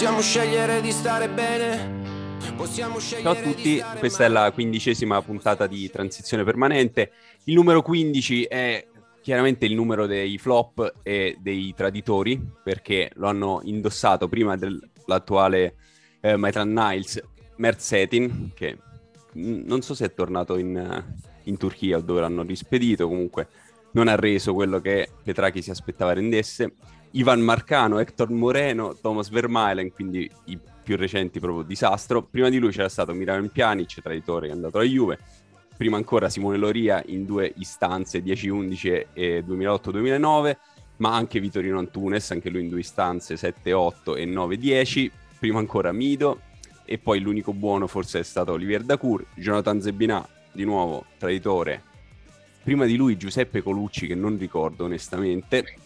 Possiamo scegliere di stare bene. Possiamo Ciao a tutti, questa è la quindicesima puntata di Transizione Permanente. Il numero 15 è chiaramente il numero dei flop e dei traditori, perché lo hanno indossato prima dell'attuale eh, Maitland Niles, Merzetin, che non so se è tornato in, in Turchia o dove l'hanno rispedito, comunque non ha reso quello che Petrachi si aspettava rendesse. Ivan Marcano, Hector Moreno, Thomas Vermaelen, quindi i più recenti proprio disastro. Prima di lui c'era stato Miravan Pjanic, traditore che è andato alla Juve. Prima ancora Simone Loria in due istanze 10-11 e 2008-2009, ma anche Vitorino Antunes, anche lui in due istanze 7-8 e 9-10. Prima ancora Mido e poi l'unico buono forse è stato Olivier Dacour, Jonathan Zebinà, di nuovo traditore. Prima di lui Giuseppe Colucci, che non ricordo onestamente,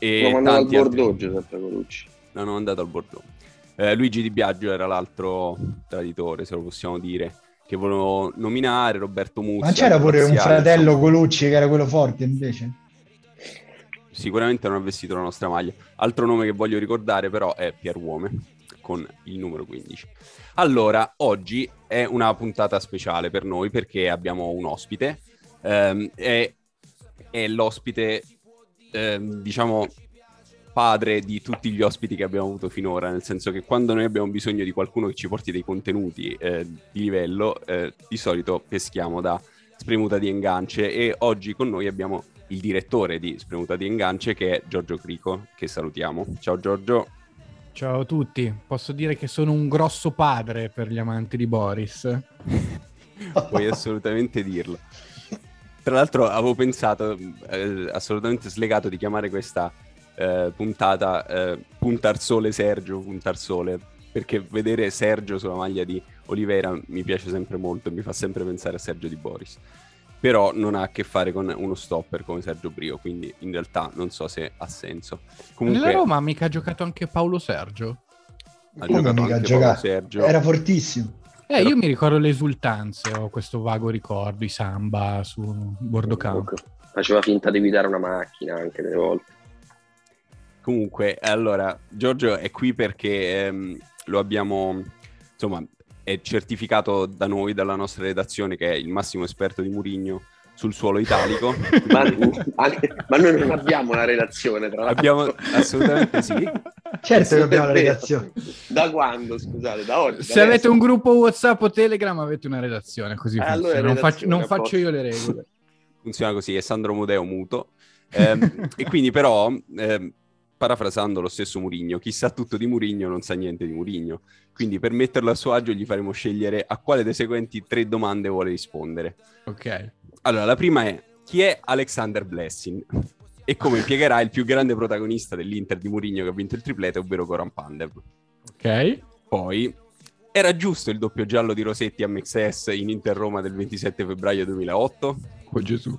e L'ho mandato al Bordeaux altri... Giuseppe Colucci. L'hanno mandato al Bordeaux. Eh, Luigi Di Biagio era l'altro traditore, se lo possiamo dire, che volevo nominare, Roberto Muzzi. Ma c'era pure un fratello insomma. Colucci che era quello forte invece? Sicuramente non ha vestito la nostra maglia. Altro nome che voglio ricordare però è Pier Uome, con il numero 15. Allora, oggi è una puntata speciale per noi perché abbiamo un ospite. Ehm, è, è l'ospite eh, diciamo, padre di tutti gli ospiti che abbiamo avuto finora, nel senso che quando noi abbiamo bisogno di qualcuno che ci porti dei contenuti eh, di livello, eh, di solito peschiamo da Spremuta di Engance e oggi con noi abbiamo il direttore di Spremuta di Engance che è Giorgio Crico, che salutiamo. Ciao Giorgio. Ciao a tutti, posso dire che sono un grosso padre per gli amanti di Boris. Puoi assolutamente dirlo. Tra l'altro avevo pensato, eh, assolutamente slegato, di chiamare questa eh, puntata eh, Puntar Sole Sergio, Puntar Sole, perché vedere Sergio sulla maglia di Olivera mi piace sempre molto e mi fa sempre pensare a Sergio di Boris. Però non ha a che fare con uno stopper come Sergio Brio, quindi in realtà non so se ha senso. Comunque, Nella Roma mica ha giocato anche Paolo Sergio? Ha Come giocato anche Paolo Sergio. Era fortissimo. Eh, io mi ricordo le esultanze, ho questo vago ricordo, i samba su bordo campo. Faceva finta di guidare una macchina anche delle volte. Comunque, allora, Giorgio è qui perché ehm, lo abbiamo, insomma, è certificato da noi, dalla nostra redazione, che è il massimo esperto di Murigno sul suolo italico. ma, ma, noi non abbiamo una relazione, tra l'altro. Abbiamo, assolutamente sì. Certo che abbiamo la redazione. Da quando, scusate? Da oggi? Se avete un gruppo WhatsApp o Telegram avete una redazione, così eh, allora non, faccio, non faccio, io le regole. Funziona così, è Sandro Mudeo muto. Eh, e quindi però, eh, parafrasando lo stesso Murigno, chi sa tutto di Murigno non sa niente di Murigno. Quindi per metterlo a suo agio gli faremo scegliere a quale delle seguenti tre domande vuole rispondere. Ok. Allora, la prima è chi è Alexander Blessing? E come impiegherà il più grande protagonista dell'Inter di Mourinho che ha vinto il triplete, ovvero Goran Pandev. Ok. Poi, era giusto il doppio giallo di Rosetti a MXS in Inter Roma del 27 febbraio 2008? Oh Gesù.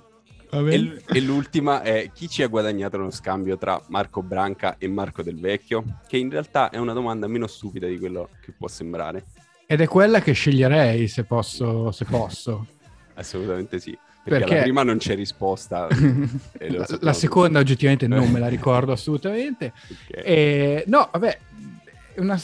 E, l- e, l'ultima è chi ci ha guadagnato uno scambio tra Marco Branca e Marco Del Vecchio? Che in realtà è una domanda meno stupida di quello che può sembrare. Ed è quella che sceglierei se posso. Se posso. Assolutamente sì. Perché, perché... alla prima non c'è risposta. la, la seconda oggettivamente non me la ricordo assolutamente. Okay. E, no, vabbè, una,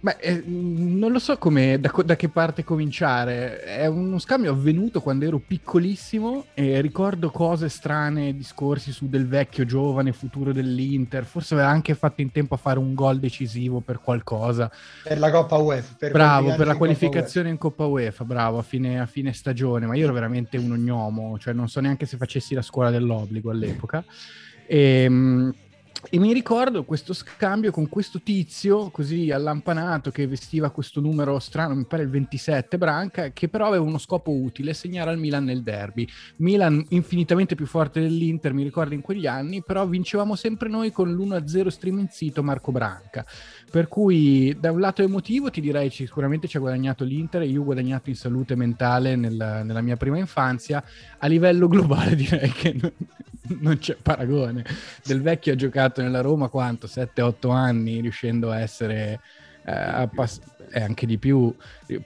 beh, eh, non lo so come, da, da, che parte cominciare. È uno scambio avvenuto quando ero piccolissimo e ricordo cose strane, discorsi su del vecchio giovane futuro dell'Inter. Forse aveva anche fatto in tempo a fare un gol decisivo per qualcosa. Per la Coppa UEFA. Per bravo, per la qualificazione in Coppa UEFA, bravo, a fine, a fine stagione. Ma io ero veramente un ognomo, cioè non so neanche se facessi la scuola dell'obbligo all'epoca. E, ehm, e mi ricordo questo scambio con questo tizio così allampanato che vestiva questo numero strano, mi pare il 27 Branca, che però aveva uno scopo utile, segnare al Milan nel derby. Milan infinitamente più forte dell'Inter, mi ricordo in quegli anni, però vincevamo sempre noi con l'1-0 striminzito Marco Branca. Per cui da un lato emotivo ti direi sicuramente ci ha guadagnato l'Inter io ho guadagnato in salute mentale nel, nella mia prima infanzia. A livello globale direi che non, non c'è paragone. Del vecchio ha giocato nella Roma quanto? 7-8 anni, riuscendo a essere... Eh, pass- e anche di più,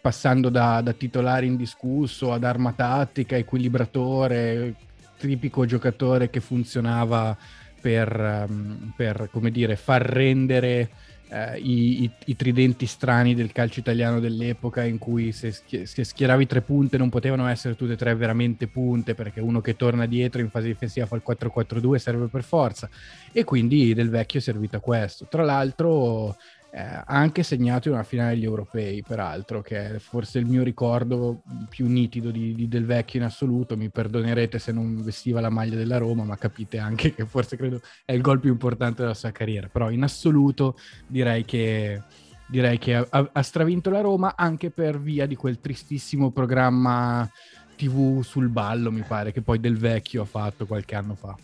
passando da, da titolare indiscusso ad arma tattica, equilibratore, tipico giocatore che funzionava per, um, per come dire, far rendere eh, i, i, i, tridenti strani del calcio italiano dell'epoca in cui se, se, schieravi tre punte non potevano essere tutte e tre veramente punte perché uno che torna dietro in fase difensiva fa il 4-4-2 serve per forza e quindi del vecchio è servito a questo. Tra l'altro ha anche segnato in una finale degli europei, peraltro, che è forse il mio ricordo più nitido di, di, del vecchio in assoluto. Mi perdonerete se non vestiva la maglia della Roma, ma capite anche che forse credo è il gol più importante della sua carriera. Però in assoluto direi che, direi che ha, ha stravinto la Roma anche per via di quel tristissimo programma TV sul ballo, mi pare, che poi del vecchio ha fatto qualche anno fa.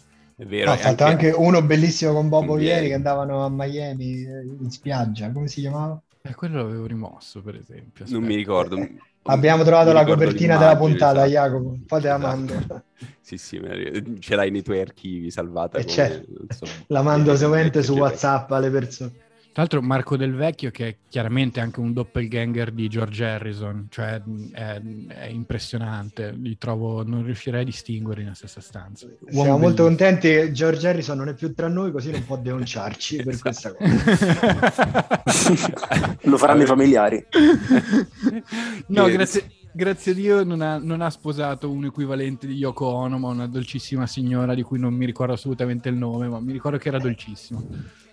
È vero. Ha fatto anche... anche... uno bellissimo con Bobo ieri che andavano a Miami eh, in spiaggia. Come si chiamava? Eh, quello l'avevo rimosso, per esempio. Aspetta. Non mi ricordo. Eh, abbiamo trovato mi la copertina della puntata, esatto. Jacopo. Poi te la esatto. mando. sì, sì, ce l'hai nei tuoi archivi salvata. Come, c'è. So, la mando sovente su WhatsApp alle persone. Tra l'altro Marco Del Vecchio che è chiaramente anche un doppelganger di George Harrison, cioè è, è impressionante, li trovo, non riuscirei a distinguere nella stessa stanza. Uomo Siamo bellissimo. molto contenti che George Harrison non è più tra noi così non può denunciarci per esatto. questa cosa. Lo faranno i familiari. no, grazie grazie a Dio non ha, non ha, sposato un equivalente di Yoko Ono, ma una dolcissima signora di cui non mi ricordo assolutamente il nome, ma mi ricordo che era dolcissima.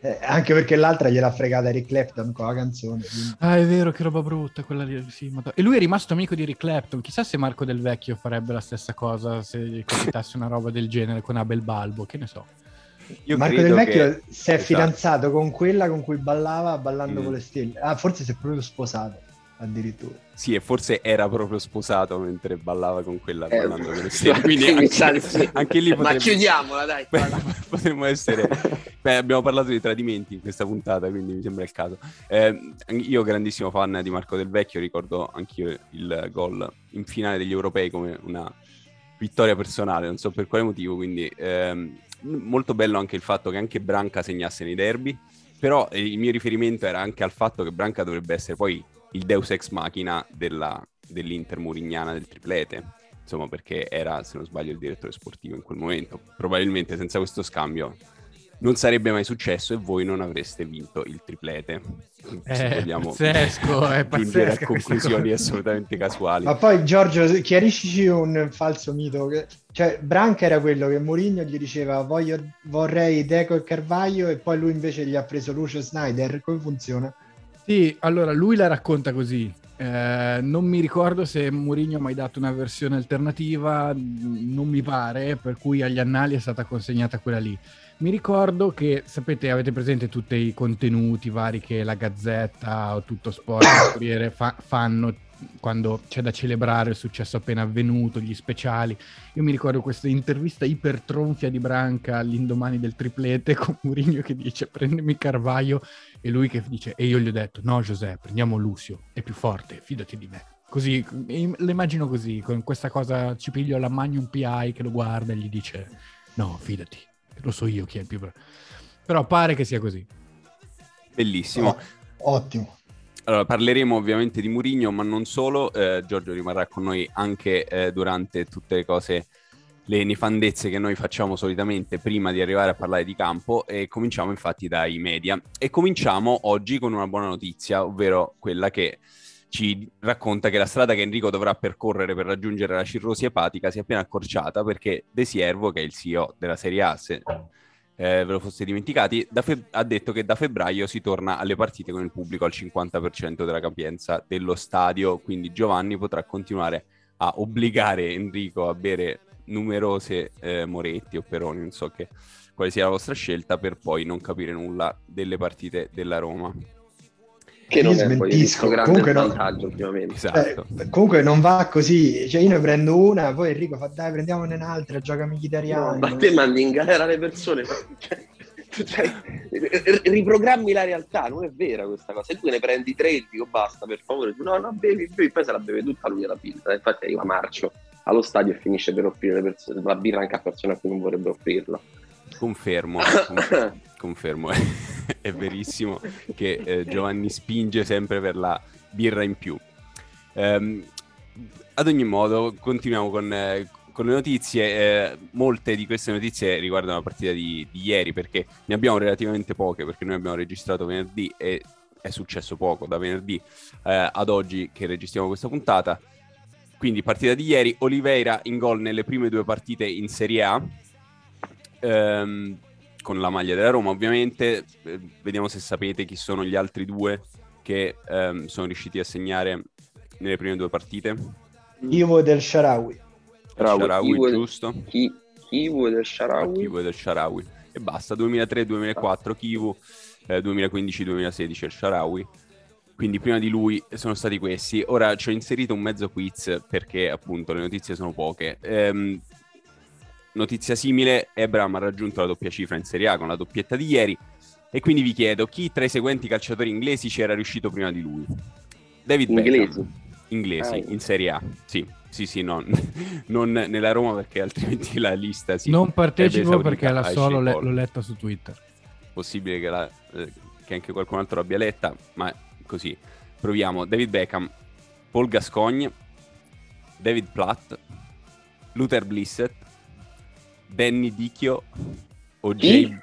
Eh, anche perché l'altra gliel'ha fregata Eric Clapton con la canzone. Quindi. Ah, è vero, che roba brutta quella lì. Sì, e lui è rimasto amico di Eric Clapton. Chissà se Marco Del Vecchio farebbe la stessa cosa se gli capitasse una roba del genere con Abel Balbo, che ne so. Io Marco Del Vecchio che... si è esatto. fidanzato con quella con cui ballava ballando mm. con le stelle. Ah, forse si è proprio sposato addirittura. Sì, e forse era proprio sposato mentre ballava con quella eh, ballando con le. Quindi anche, anche lì potremmo... Ma chiudiamola, dai. potremmo essere... Beh, abbiamo parlato di tradimenti in questa puntata, quindi mi sembra il caso. Eh, io, grandissimo fan di Marco Del Vecchio, ricordo anch'io il gol in finale degli europei come una vittoria personale, non so per quale motivo, quindi ehm, molto bello anche il fatto che anche Branca segnasse nei derby, però eh, il mio riferimento era anche al fatto che Branca dovrebbe essere poi il deus ex machina della, dell'Inter Murignana del triplete. Insomma, perché era, se non sbaglio, il direttore sportivo in quel momento. Probabilmente senza questo scambio non sarebbe mai successo e voi non avreste vinto il triplete. Se vogliamo pazzesco, è giungere a conclusioni assolutamente casuali. Ma poi Giorgio, chiariscici un falso mito. Che... Cioè, Branca era quello che Mourinho gli diceva voglio, vorrei Deco e Carvaglio e poi lui invece gli ha preso Lucio Snyder. Come funziona? Sì, allora lui la racconta così. Eh, non mi ricordo se Mourinho ha mai dato una versione alternativa, non mi pare, per cui agli annali è stata consegnata quella lì. Mi ricordo che, sapete, avete presente tutti i contenuti vari che la Gazzetta o tutto Sport, Corriere fa- fanno quando c'è da celebrare il successo appena avvenuto, gli speciali. Io mi ricordo questa intervista ipertronfia di Branca all'indomani del triplete con Mourinho che dice prendimi Carvaio e lui che dice e io gli ho detto no Giuseppe prendiamo Lucio, è più forte, fidati di me. Così, le immagino così, con questa cosa ci piglio la Magnum PI che lo guarda e gli dice no fidati, lo so io chi è il più bravo. Però pare che sia così. Bellissimo. Oh, ottimo. Allora, parleremo ovviamente di Murigno, ma non solo. Eh, Giorgio rimarrà con noi anche eh, durante tutte le cose, le nefandezze che noi facciamo solitamente prima di arrivare a parlare di campo. E cominciamo infatti dai media. E cominciamo oggi con una buona notizia, ovvero quella che ci racconta che la strada che Enrico dovrà percorrere per raggiungere la cirrosi epatica si è appena accorciata perché De Siervo, che è il CEO della Serie A, se eh, ve lo foste dimenticati, fe- ha detto che da febbraio si torna alle partite con il pubblico al 50% della capienza dello stadio, quindi Giovanni potrà continuare a obbligare Enrico a bere numerose eh, Moretti o Peroni, non so che, quale sia la vostra scelta, per poi non capire nulla delle partite della Roma che non io è poi comunque vantaggio non, ultimamente. Esatto. Eh, comunque non va così, cioè io ne prendo una, poi Enrico fa dai prendiamone un'altra, giocami gli italiani. No, ma te mandi in galera le persone, cioè, riprogrammi la realtà, non è vera questa cosa. Se tu ne prendi tre, dico basta, per favore, no, no, bevi, bevi, poi se la beve tutta lui alla pinta. Infatti arriva Marcio allo stadio e finisce per offrire persone, la birra anche a persone a cui non vorrebbe offrirla. Confermo, confermo, è, è, verissimo che eh, Giovanni spinge sempre per la birra in più. Um, ad ogni modo, continuiamo con, eh, con le notizie, eh, molte di queste notizie riguardano la partita di, di, ieri perché ne abbiamo relativamente poche perché noi abbiamo registrato venerdì e è successo poco da venerdì eh, ad oggi che registriamo questa puntata. Quindi partita di ieri, Oliveira in gol nelle prime due partite in Serie A, ehm, con la maglia della Roma ovviamente. Eh, vediamo se sapete chi sono gli altri due che ehm, sono riusciti a segnare nelle prime due partite. Ivo del Sharawi. Bravo, Sharawi, giusto? Chi, Kivu del Sharawi. Kivu del Sharawi. E basta, 2003-2004 Kivu, eh, 2015-2016 il Sharawi. Quindi prima di lui sono stati questi. Ora ci ho inserito un mezzo quiz perché appunto le notizie sono poche. Ehm, notizia simile, Ebram ha raggiunto la doppia cifra in Serie A con la doppietta di ieri. E quindi vi chiedo, chi tra i seguenti calciatori inglesi ci era riuscito prima di lui? David Inglesi. Beckham. Inglesi, ah, in Serie A, sì. Sì, sì, no, non nella Roma perché altrimenti la lista si... Non partecipo perché la so, l'ho, l'ho letta su Twitter. Possibile che, la, eh, che anche qualcun altro l'abbia letta, ma così. Proviamo. David Beckham, Paul Gascogne, David Platt, Luther Blissett, Danny Dicchio o Jay...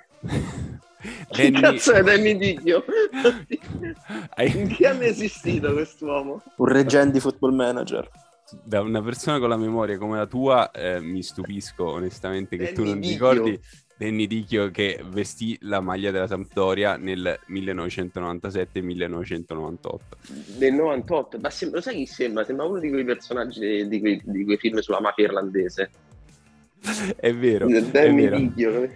Che Danny... cazzo è Danny Dicchio? In che anno è esistito quest'uomo? Un reggente football manager da una persona con la memoria come la tua eh, mi stupisco onestamente che Danny tu non ti ricordi Danny Dicchio che vestì la maglia della Sampdoria nel 1997-1998 nel 98 ma sembra, lo sai chi sembra? sembra uno di quei personaggi di quei, di quei film sulla mafia irlandese è vero, è vero.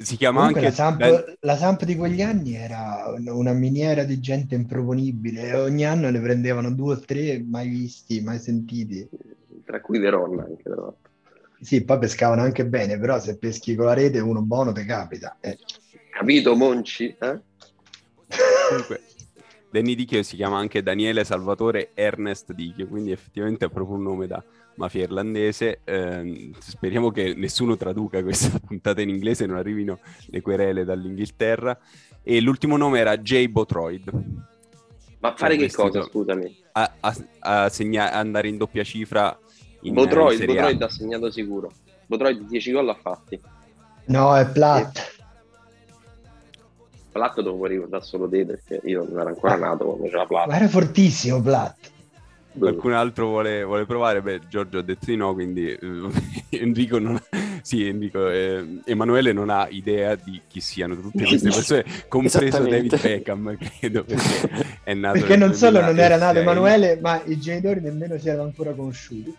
Si chiama Comunque anche... La Samp, Dan... la Samp, di quegli anni era una miniera di gente improponibile, ogni anno ne prendevano due o tre mai visti, mai sentiti. Tra cui Verona anche, però. Sì, poi pescavano anche bene, però se peschi con la rete uno buono te capita. Eh. Capito, Monci? Eh? Comunque, Danny Dicchio si chiama anche Daniele Salvatore Ernest Dicchio, quindi effettivamente è proprio un nome da mafia irlandese. Eh, speriamo che nessuno traduca questa puntata in inglese, non arrivino le querele dall'Inghilterra. E l'ultimo nome era Jay Botroid. Ma fare che cosa, scusami? A, a, a segna- andare in doppia cifra in Botroid, in Botroid ha segnato sicuro. Botroid 10 gol ha fatti. No, è Platt. Platt dovevo ricordare solo te perché io non ero ancora nato quando c'era Platt. Ma era fortissimo Platt. Qualcun altro vuole, vuole, provare? Beh, Giorgio ha detto di no, quindi eh, Enrico non sì, Enrico, eh, Emanuele non ha idea di chi siano tutte queste persone, compreso David Beckham, credo, perché è nato Perché non solo non era nato Emanuele, ma i genitori nemmeno si erano ancora conosciuti.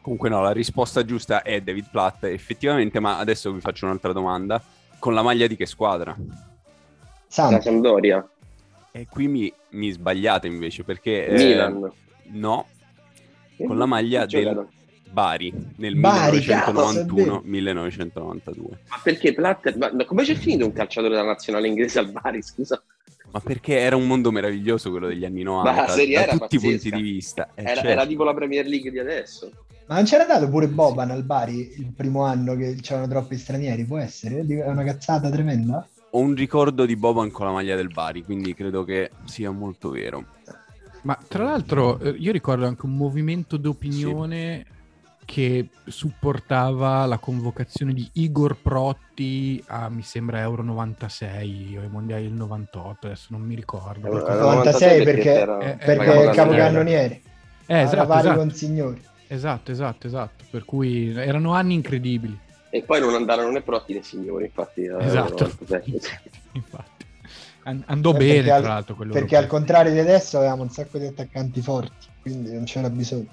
Comunque no, la risposta giusta è David Platt, effettivamente, ma adesso vi faccio un'altra domanda. Con la maglia di che squadra? La Sampdoria. E qui mi, mi sbagliate invece, perché... Eh, Milan. Eh, No, con la maglia del Bari nel 1991-1992. Ma perché Platter? Ma, ma come c'è finito un calciatore della nazionale inglese al Bari? Scusa. Ma perché era un mondo meraviglioso quello degli anni 90, ma da tutti pazzesca. i punti di vista. Eh, era, certo. era, tipo la Premier League di adesso. Ma non c'era dato pure Boban al Bari il primo anno che c'erano troppi stranieri? Può essere? È una cazzata tremenda? Ho un ricordo di Boban con la maglia del Bari, quindi credo che sia molto vero. Ma tra l'altro eh, io ricordo anche un movimento d'opinione sì. che supportava la convocazione di Igor Protti a, mi sembra, Euro 96 o ai Mondiali del 98, adesso non mi ricordo. Euro 96 perché, perché, era... eh, perché è il capocannoniere. Eh, esatto, esatto. con signori. Esatto, esatto, esatto. Per cui erano anni incredibili. E poi non andarono né Protti né signori, infatti. Esatto. infatti. andò eh, bene, tra l'altro. Quello perché al contrario di adesso avevamo un sacco di attaccanti forti, quindi non c'era bisogno.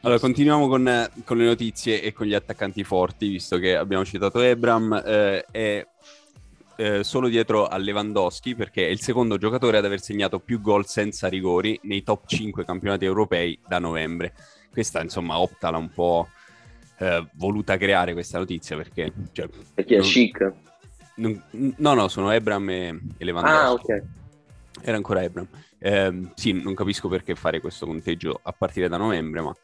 Allora, continuiamo con, con le notizie e con gli attaccanti forti, visto che abbiamo citato Ebram. Eh, è eh, solo dietro a Lewandowski perché è il secondo giocatore ad aver segnato più gol senza rigori nei top 5 campionati europei da novembre. Questa, insomma, Optala un po' eh, voluta creare questa notizia perché... Cioè, perché è non... chic. Non, no, no, sono Ebram e, e Lewandowski. Ah, ok. Era ancora Ebram. Eh, sì, non capisco perché fare questo conteggio a partire da novembre, ma...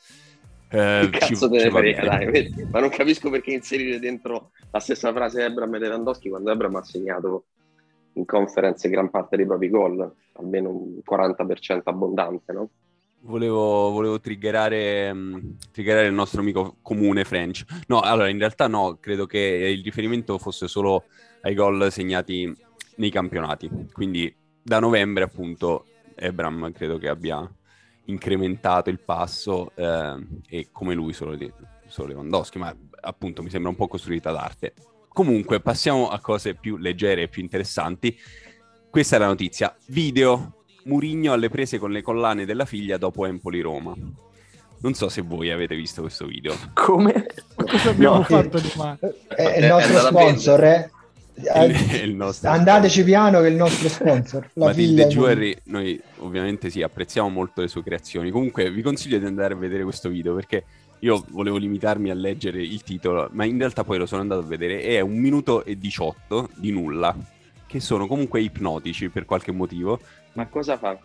Eh, cazzo ci, ci frega, dai, ma non capisco perché inserire dentro la stessa frase Ebram e Lewandowski quando Ebram ha segnato in conference gran parte dei propri gol, almeno un 40% abbondante, no? Volevo, volevo triggerare, mh, triggerare il nostro amico comune French. No, allora in realtà no, credo che il riferimento fosse solo ai gol segnati nei campionati. Quindi da novembre appunto Ebram credo che abbia incrementato il passo eh, e come lui solo, solo Lewandowski, ma appunto mi sembra un po' costruita d'arte. Comunque passiamo a cose più leggere e più interessanti. Questa è la notizia. Video Murigno alle prese con le collane della figlia dopo Empoli-Roma. Non so se voi avete visto questo video. Come? Cosa abbiamo No, fatto eh, di male? È il È nostro andata sponsor, eh. Il- il nostro- Andateci piano che è il nostro sponsor. La Matilde Jewelry, noi ovviamente sì, apprezziamo molto le sue creazioni. Comunque vi consiglio di andare a vedere questo video perché io volevo limitarmi a leggere il titolo, ma in realtà poi lo sono andato a vedere e è un minuto e 18 di nulla, che sono comunque ipnotici per qualche motivo. Ma cosa fa?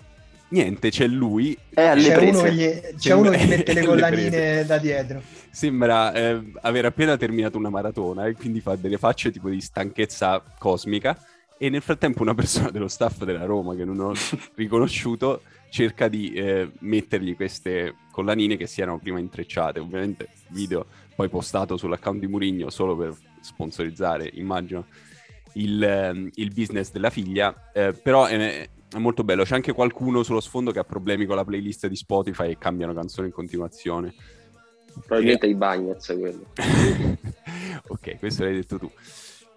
Niente, c'è lui, È alle C'è uno, prese. che gli, c'è uno che mette le collanine da dietro. sembra eh, aver appena terminato una maratona e quindi fa delle facce tipo di stanchezza cosmica e nel frattempo una persona dello staff della Roma che non ho riconosciuto cerca di eh, mettergli queste collanine che si erano prima intrecciate ovviamente video poi postato sull'account di Murigno solo per sponsorizzare immagino il, ehm, il business della figlia eh, però è, è molto bello c'è anche qualcuno sullo sfondo che ha problemi con la playlist di Spotify e cambiano canzoni in continuazione Probabilmente i Bagnets quello. ok, questo l'hai detto tu.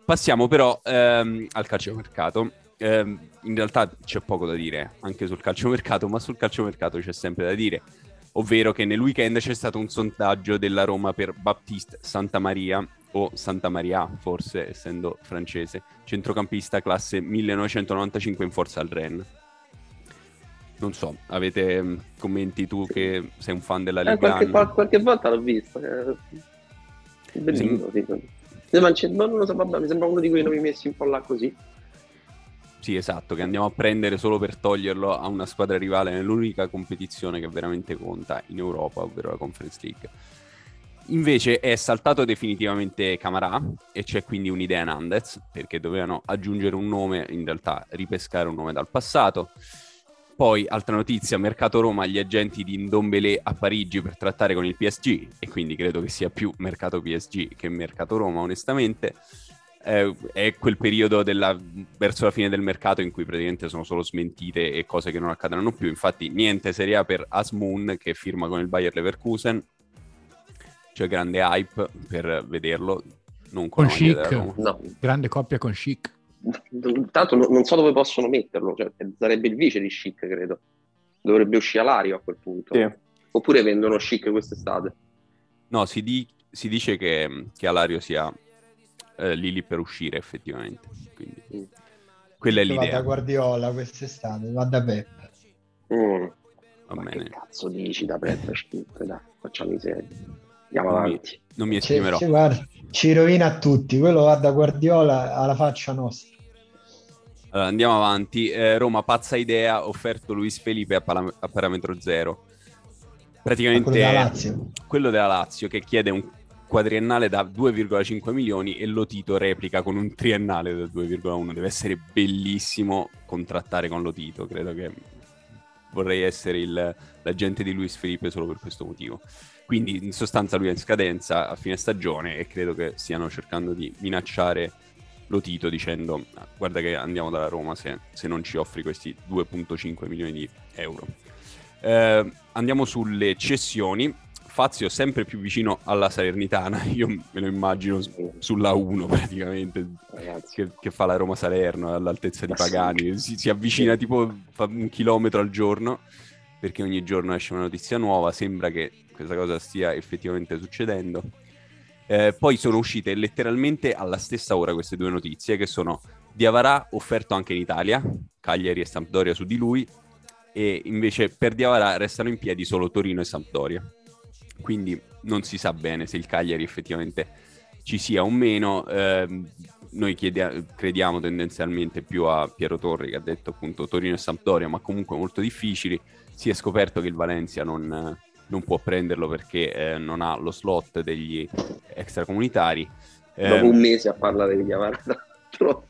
Passiamo però ehm, al calciomercato. Ehm, in realtà c'è poco da dire anche sul calciomercato, ma sul calciomercato c'è sempre da dire. Ovvero che nel weekend c'è stato un sondaggio della Roma per Baptiste Santa Maria, o Santa Maria forse, essendo francese, centrocampista classe 1995 in forza al Ren. Non so, avete mm, commenti tu che sei un fan della Eh, Lega? qualche, qual- qualche volta l'ho visto. eh. Bellino, sì. C'è- non lo so, vabbè, mi sembra uno di quei nomi messi un po' là così. Sì, esatto, che andiamo a prendere solo per toglierlo a una squadra rivale nell'unica competizione che veramente conta in Europa, ovvero la Conference League. Invece è saltato definitivamente Camarà e c'è quindi un'idea Nandez, perché dovevano aggiungere un nome, in realtà ripescare un nome dal passato. Poi, altra notizia, Mercato Roma, gli agenti di Ndombele a Parigi per trattare con il PSG, e quindi credo che sia più Mercato PSG che Mercato Roma, onestamente eh, è quel periodo della- verso la fine del mercato in cui praticamente sono solo smentite e cose che non accadranno più. Infatti, niente Serie A per Asmoon che firma con il Bayer Leverkusen. C'è grande hype per vederlo. Non con, Chic. No, Grande coppia con Chic. Intanto no- non so dove possono metterlo, cioè, sarebbe il vice di Chic, credo. Dovrebbe uscire Alario a quel punto. Sì. Oppure vendono Chic quest'estate. No, si, di- si dice che, che Alario sia eh, lì lì per uscire effettivamente. Quindi, Mm. quella è Va da l'idea. Guardiola quest'estate, va da Pep. Mm. Va Ma bene. che cazzo dici da Pep Chic? Dai, facciamo i seri. Andiamo Non mi, avanti. non mi esprimerò. ci- guarda, ci rovina a tutti, quello va da Guardiola alla faccia nostra. Allora, andiamo avanti. Eh, Roma, pazza idea, offerto Luis Felipe a, pala- a parametro zero. Praticamente Quello della Lazio. quello della Lazio che chiede un quadriennale da 2,5 milioni e Lotito replica con un triennale da 2,1. Deve essere bellissimo contrattare con Lotito. Credo che vorrei essere il- l'agente di Luis Felipe solo per questo motivo. Quindi in sostanza lui è in scadenza a fine stagione e credo che stiano cercando di minacciare Lotito dicendo "Ah, guarda che andiamo dalla Roma se, se non ci offri questi 2.5 milioni di euro. Eh, andiamo sulle cessioni. Fazio sempre più vicino alla Salernitana, io me lo immagino sulla 1 praticamente, che, che fa la Roma Salerno all'altezza di. Pagani, si, si avvicina tipo fa un chilometro al giorno perché ogni giorno esce una notizia nuova, sembra che questa cosa stia effettivamente succedendo. Eh, poi sono uscite letteralmente alla stessa ora queste due notizie che sono Diavarà offerto anche in Italia, Cagliari e Sampdoria su di lui e invece per Diavarà restano in piedi solo Torino e Sampdoria. Quindi non si sa bene se il Cagliari effettivamente ci sia o meno. Ehm, noi chiede- crediamo tendenzialmente più a Piero Torri che ha detto appunto Torino e Sampdoria, ma comunque molto difficili. Si è scoperto che il Valencia non, non può prenderlo perché eh, non ha lo slot degli extracomunitari. dopo Ehm, un mese a parlare di chiamare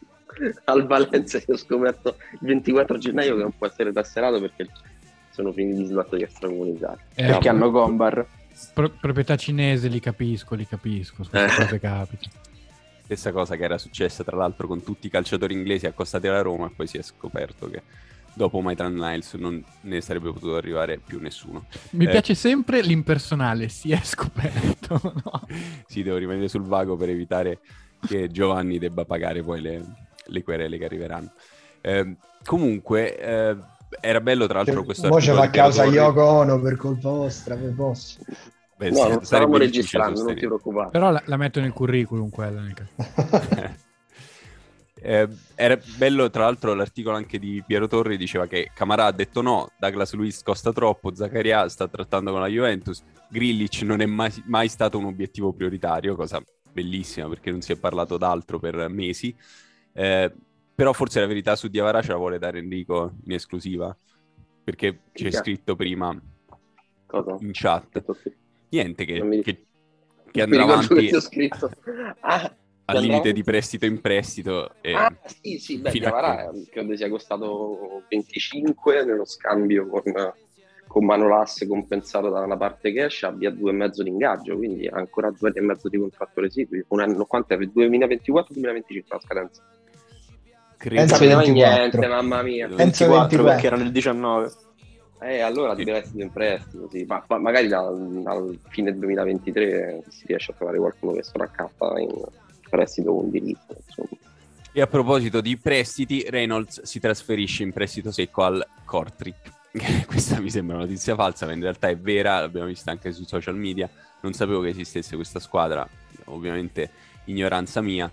al Valencia che ho scoperto il 24 gennaio che non può essere tasserato perché sono finiti gli slot extracomunitari. Eh, Perché hanno Gombar. pro- proprietà cinese, li capisco, li capisco. Queste Eh. cose capitano. Stessa cosa che era successa tra l'altro con tutti i calciatori inglesi accostati alla Roma e poi si è scoperto che dopo Maitland Niles non ne sarebbe potuto arrivare più nessuno. Mi Eh. piace sempre l'impersonale, si è scoperto. no? Sì, devo rimanere sul vago per evitare che Giovanni debba pagare poi le, le querele che arriveranno. Eh, comunque, eh, era bello tra l'altro questo Mo ci articolo fa di Piero causa. Yoko Ono per colpa vostra, per posso. Beh, No, sì, non stavamo registrando, non ti preoccupare. Però la, la metto nel curriculum quella. nel caso. Eh, era bello, tra l'altro, l'articolo anche di Piero Torri diceva che Camarà ha detto no, Douglas Luiz costa troppo, Zaccaria sta trattando con la Juventus, Grillic non è mai, mai stato un obiettivo prioritario, cosa bellissima perché non si è parlato d'altro per mesi. Eh, però forse la verità su Diavara ce la vuole dare Enrico in esclusiva, perché c'è Chi è? scritto prima Cosa? in chat. Niente, che, mi- che, che andrà che avanti scritto. Ah, al limite di prestito in prestito. E... Ah, sì, sì, beh, a Diavara credo sia costato 25 nello scambio con, con Manolas compensato da una parte cash, abbia due e mezzo di ingaggio, quindi ha ancora due anni e mezzo di contratto residui. Un anno, quanto è? 2024-2025 la scadenza? credo- Non sapeva 24. niente, mamma mia. Penso 24 24. perché era nel 19. Eh, allora Sì. deve essere in prestito, sì. ma, ma magari dal, dal fine 2023 si riesce a trovare qualcuno che sopraccappa in prestito con diritto. Insomma. E a proposito di prestiti, Reynolds si trasferisce in prestito secco al Kortrijk. Questa mi sembra una notizia falsa, ma in realtà è vera, l'abbiamo vista anche sui social media. Non sapevo che esistesse questa squadra, ovviamente ignoranza mia.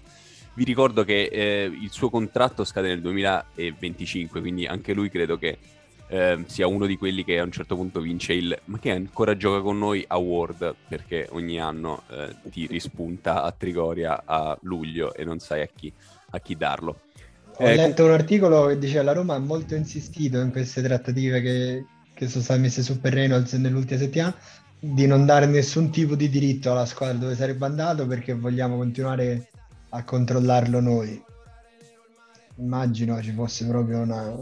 Vi ricordo che eh, il suo contratto scade nel 2025, quindi anche lui credo che eh, sia uno di quelli che a un certo punto vince il ma che ancora gioca con noi award perché ogni anno eh, ti rispunta a Trigoria a luglio e non sai a chi, a chi darlo. Ho Eh, letto un articolo che diceva la Roma ha molto insistito in queste trattative che, che sono state messe su per Reynolds nell'ultima settimana di non dare nessun tipo di diritto alla squadra dove sarebbe andato perché vogliamo continuare a controllarlo noi. Immagino ci fosse proprio una,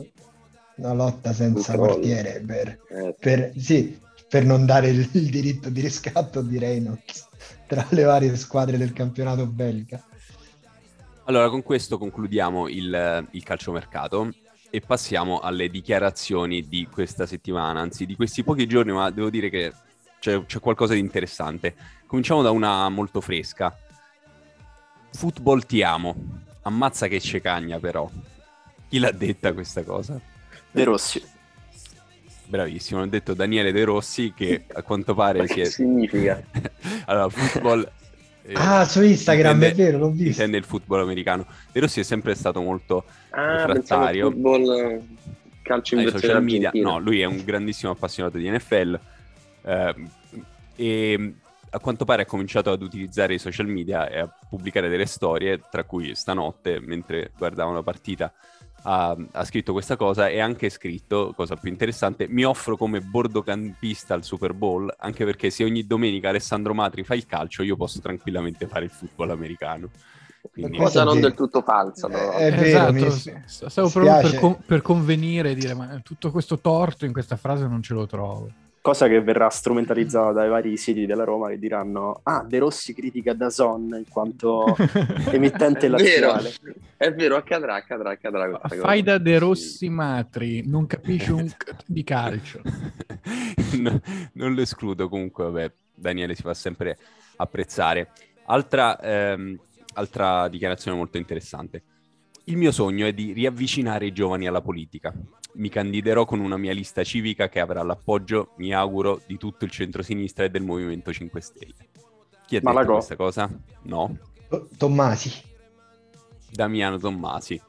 una lotta senza Controllo. portiere per, Eh, per- sì, per non dare il, il diritto di riscatto di Reynolds tra le varie squadre del campionato belga. Allora, con questo concludiamo il, il calciomercato e passiamo alle dichiarazioni di questa settimana, anzi di questi pochi giorni, ma devo dire che c'è, c'è qualcosa di interessante. Cominciamo da una molto fresca. Football ti amo. Ammazza che cecagna però. Chi l'ha detta questa cosa? De Rossi. Bravissimo, hanno detto Daniele De Rossi che a quanto pare si che è... significa? allora, football... eh, Ah, su Instagram, intende- è vero, l'ho visto. Intende il football americano. De Rossi è sempre stato molto Ah, Refrattario. football eh, calcio in ai versione social media. No, lui è un grandissimo appassionato di NFL eh, e a quanto pare ha cominciato ad utilizzare i social media e a pubblicare delle storie, tra cui stanotte, mentre guardava una partita, ha, ha scritto questa cosa e ha anche scritto, cosa più interessante, mi offro come bordocampista al Super Bowl, anche perché se ogni domenica Alessandro Matri fa il calcio, io posso tranquillamente fare il football americano. Quindi, Cosa non del tutto falsa, però. È vero, esatto, mi- stavo proprio per, con- per convenire e dire ma tutto questo torto in questa frase non ce lo trovo. Cosa che verrà strumentalizzata dai vari siti della Roma che diranno Ah, De Rossi critica Dazon in quanto emittente È vero, laziale. è vero, accadrà, accadrà, accadrà questa cosa. Fai da De Rossi Matri, non capisci un c- di calcio. No, non lo escludo comunque, vabbè, Daniele si fa sempre apprezzare. Altra, ehm, altra dichiarazione molto interessante. Il mio sogno è di riavvicinare i giovani alla politica. Mi candiderò con una mia lista civica che avrà l'appoggio, mi auguro, di tutto il centrosinistra e del Movimento 5 Stelle. Chi ha detto Malagò. questa cosa? No, To- Tommasi. Damiano Tommasi.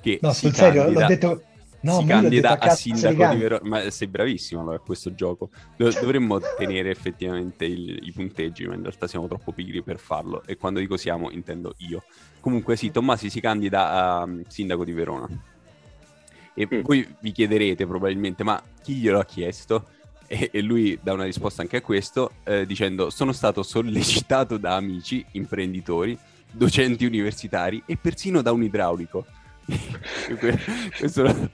Che No, sul serio, candida- l'ho detto... No, si candida detto a sindaco di Verona. Ma sei bravissimo allora a questo gioco. Do- dovremmo tenere effettivamente il- i punteggi, ma in realtà siamo troppo pigri per farlo. E quando dico siamo, intendo io. Comunque, sì, Tommasi si candida a mm, sindaco di Verona. E Mm. voi vi chiederete probabilmente, ma chi glielo ha chiesto? E, e lui dà una risposta anche a questo, eh, dicendo: Sono stato sollecitato da amici, imprenditori, docenti universitari e persino da un idraulico.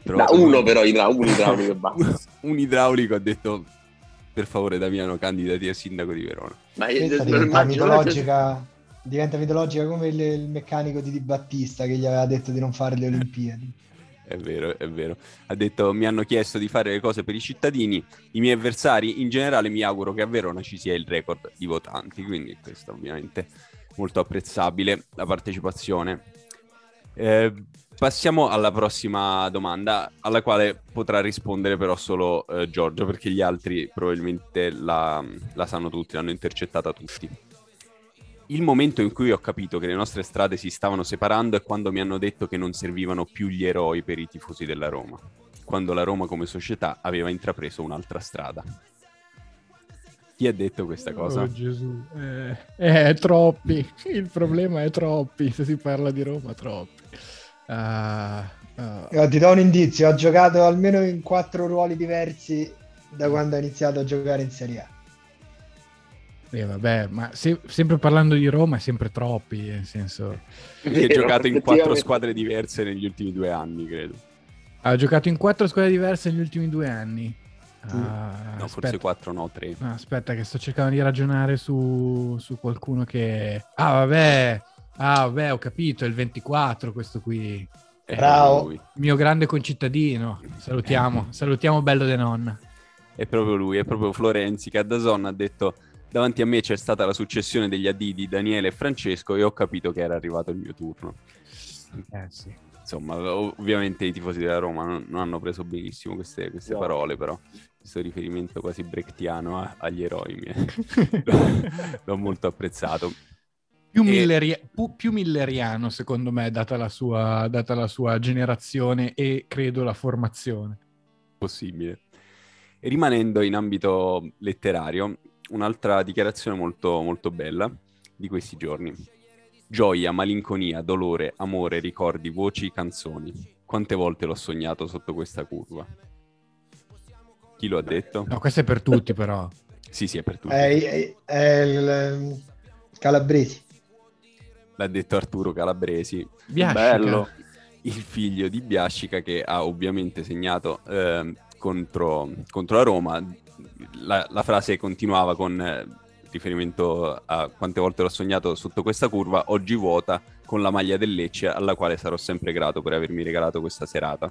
Da uno però, idra- un idraulico e basta. un idraulico ha detto per favore Damiano candidati a sindaco di Verona. Ma eh, diventa immagino- mitologica, diventa mitologica come il, il meccanico di Di Battista che gli aveva detto di non fare le Olimpiadi. È vero, è vero. Ha detto mi hanno chiesto di fare le cose per i cittadini, i miei avversari, in generale mi auguro che a Verona ci sia il record di votanti, quindi questo ovviamente molto apprezzabile la partecipazione. Eh, passiamo alla prossima domanda, alla quale potrà rispondere però solo eh, Giorgio, perché gli altri probabilmente la, la sanno tutti, l'hanno intercettata tutti. Il momento in cui ho capito che le nostre strade si stavano separando è quando mi hanno detto che non servivano più gli eroi per i tifosi della Roma, quando la Roma come società aveva intrapreso un'altra strada. Chi ha detto questa cosa? Oh Gesù, eh, eh, troppi. Il problema è troppi. Se si parla di Roma, troppi. Ah. Io ti do un indizio, ho giocato almeno in quattro ruoli diversi da quando ho iniziato a giocare in Serie A. Eh, vabbè, ma se- sempre parlando di Roma è sempre troppi, nel senso... Che ha giocato in quattro squadre diverse negli ultimi due anni, credo. Ha giocato in quattro squadre diverse negli ultimi due anni. Ah, No, forse aspetta. quattro, no, tre. No, aspetta, che sto cercando di ragionare su, su qualcuno che... Ah, vabbè, ah, vabbè, ho capito, è il 24 questo qui. È Bravo. Mio grande concittadino. Salutiamo, salutiamo Bello de Nonna. È proprio lui, è proprio Florenzi che a Dazon ha detto davanti a me c'è stata la successione degli addii di Daniele e Francesco e ho capito che era arrivato il mio turno. Eh sì. Insomma, ov- ovviamente i tifosi della Roma non, non hanno preso benissimo queste, queste No. parole, però questo riferimento quasi brechtiano a- agli eroi mi è- l'ho, l'ho molto apprezzato. Più, E- milleri- pu- più milleriano, secondo me, data la, sua, data la sua generazione e credo la formazione. possibile. E rimanendo in ambito letterario, un'altra dichiarazione molto, molto bella di questi giorni. Gioia, malinconia, dolore, amore, ricordi, voci, canzoni. Quante volte l'ho sognato sotto questa curva? Chi lo ha detto? No, questo è per tutti, però. Sì, sì, è per tutti. È, è- è il ehm, Calabresi. L'ha detto Arturo Calabresi, Biascica. Bello. il figlio di Biascica che ha ovviamente segnato ehm, contro, contro la Roma. La, la frase continuava con eh, riferimento a quante volte l'ho sognato sotto questa curva, oggi vuota con la maglia del Lecce alla quale sarò sempre grato per avermi regalato questa serata.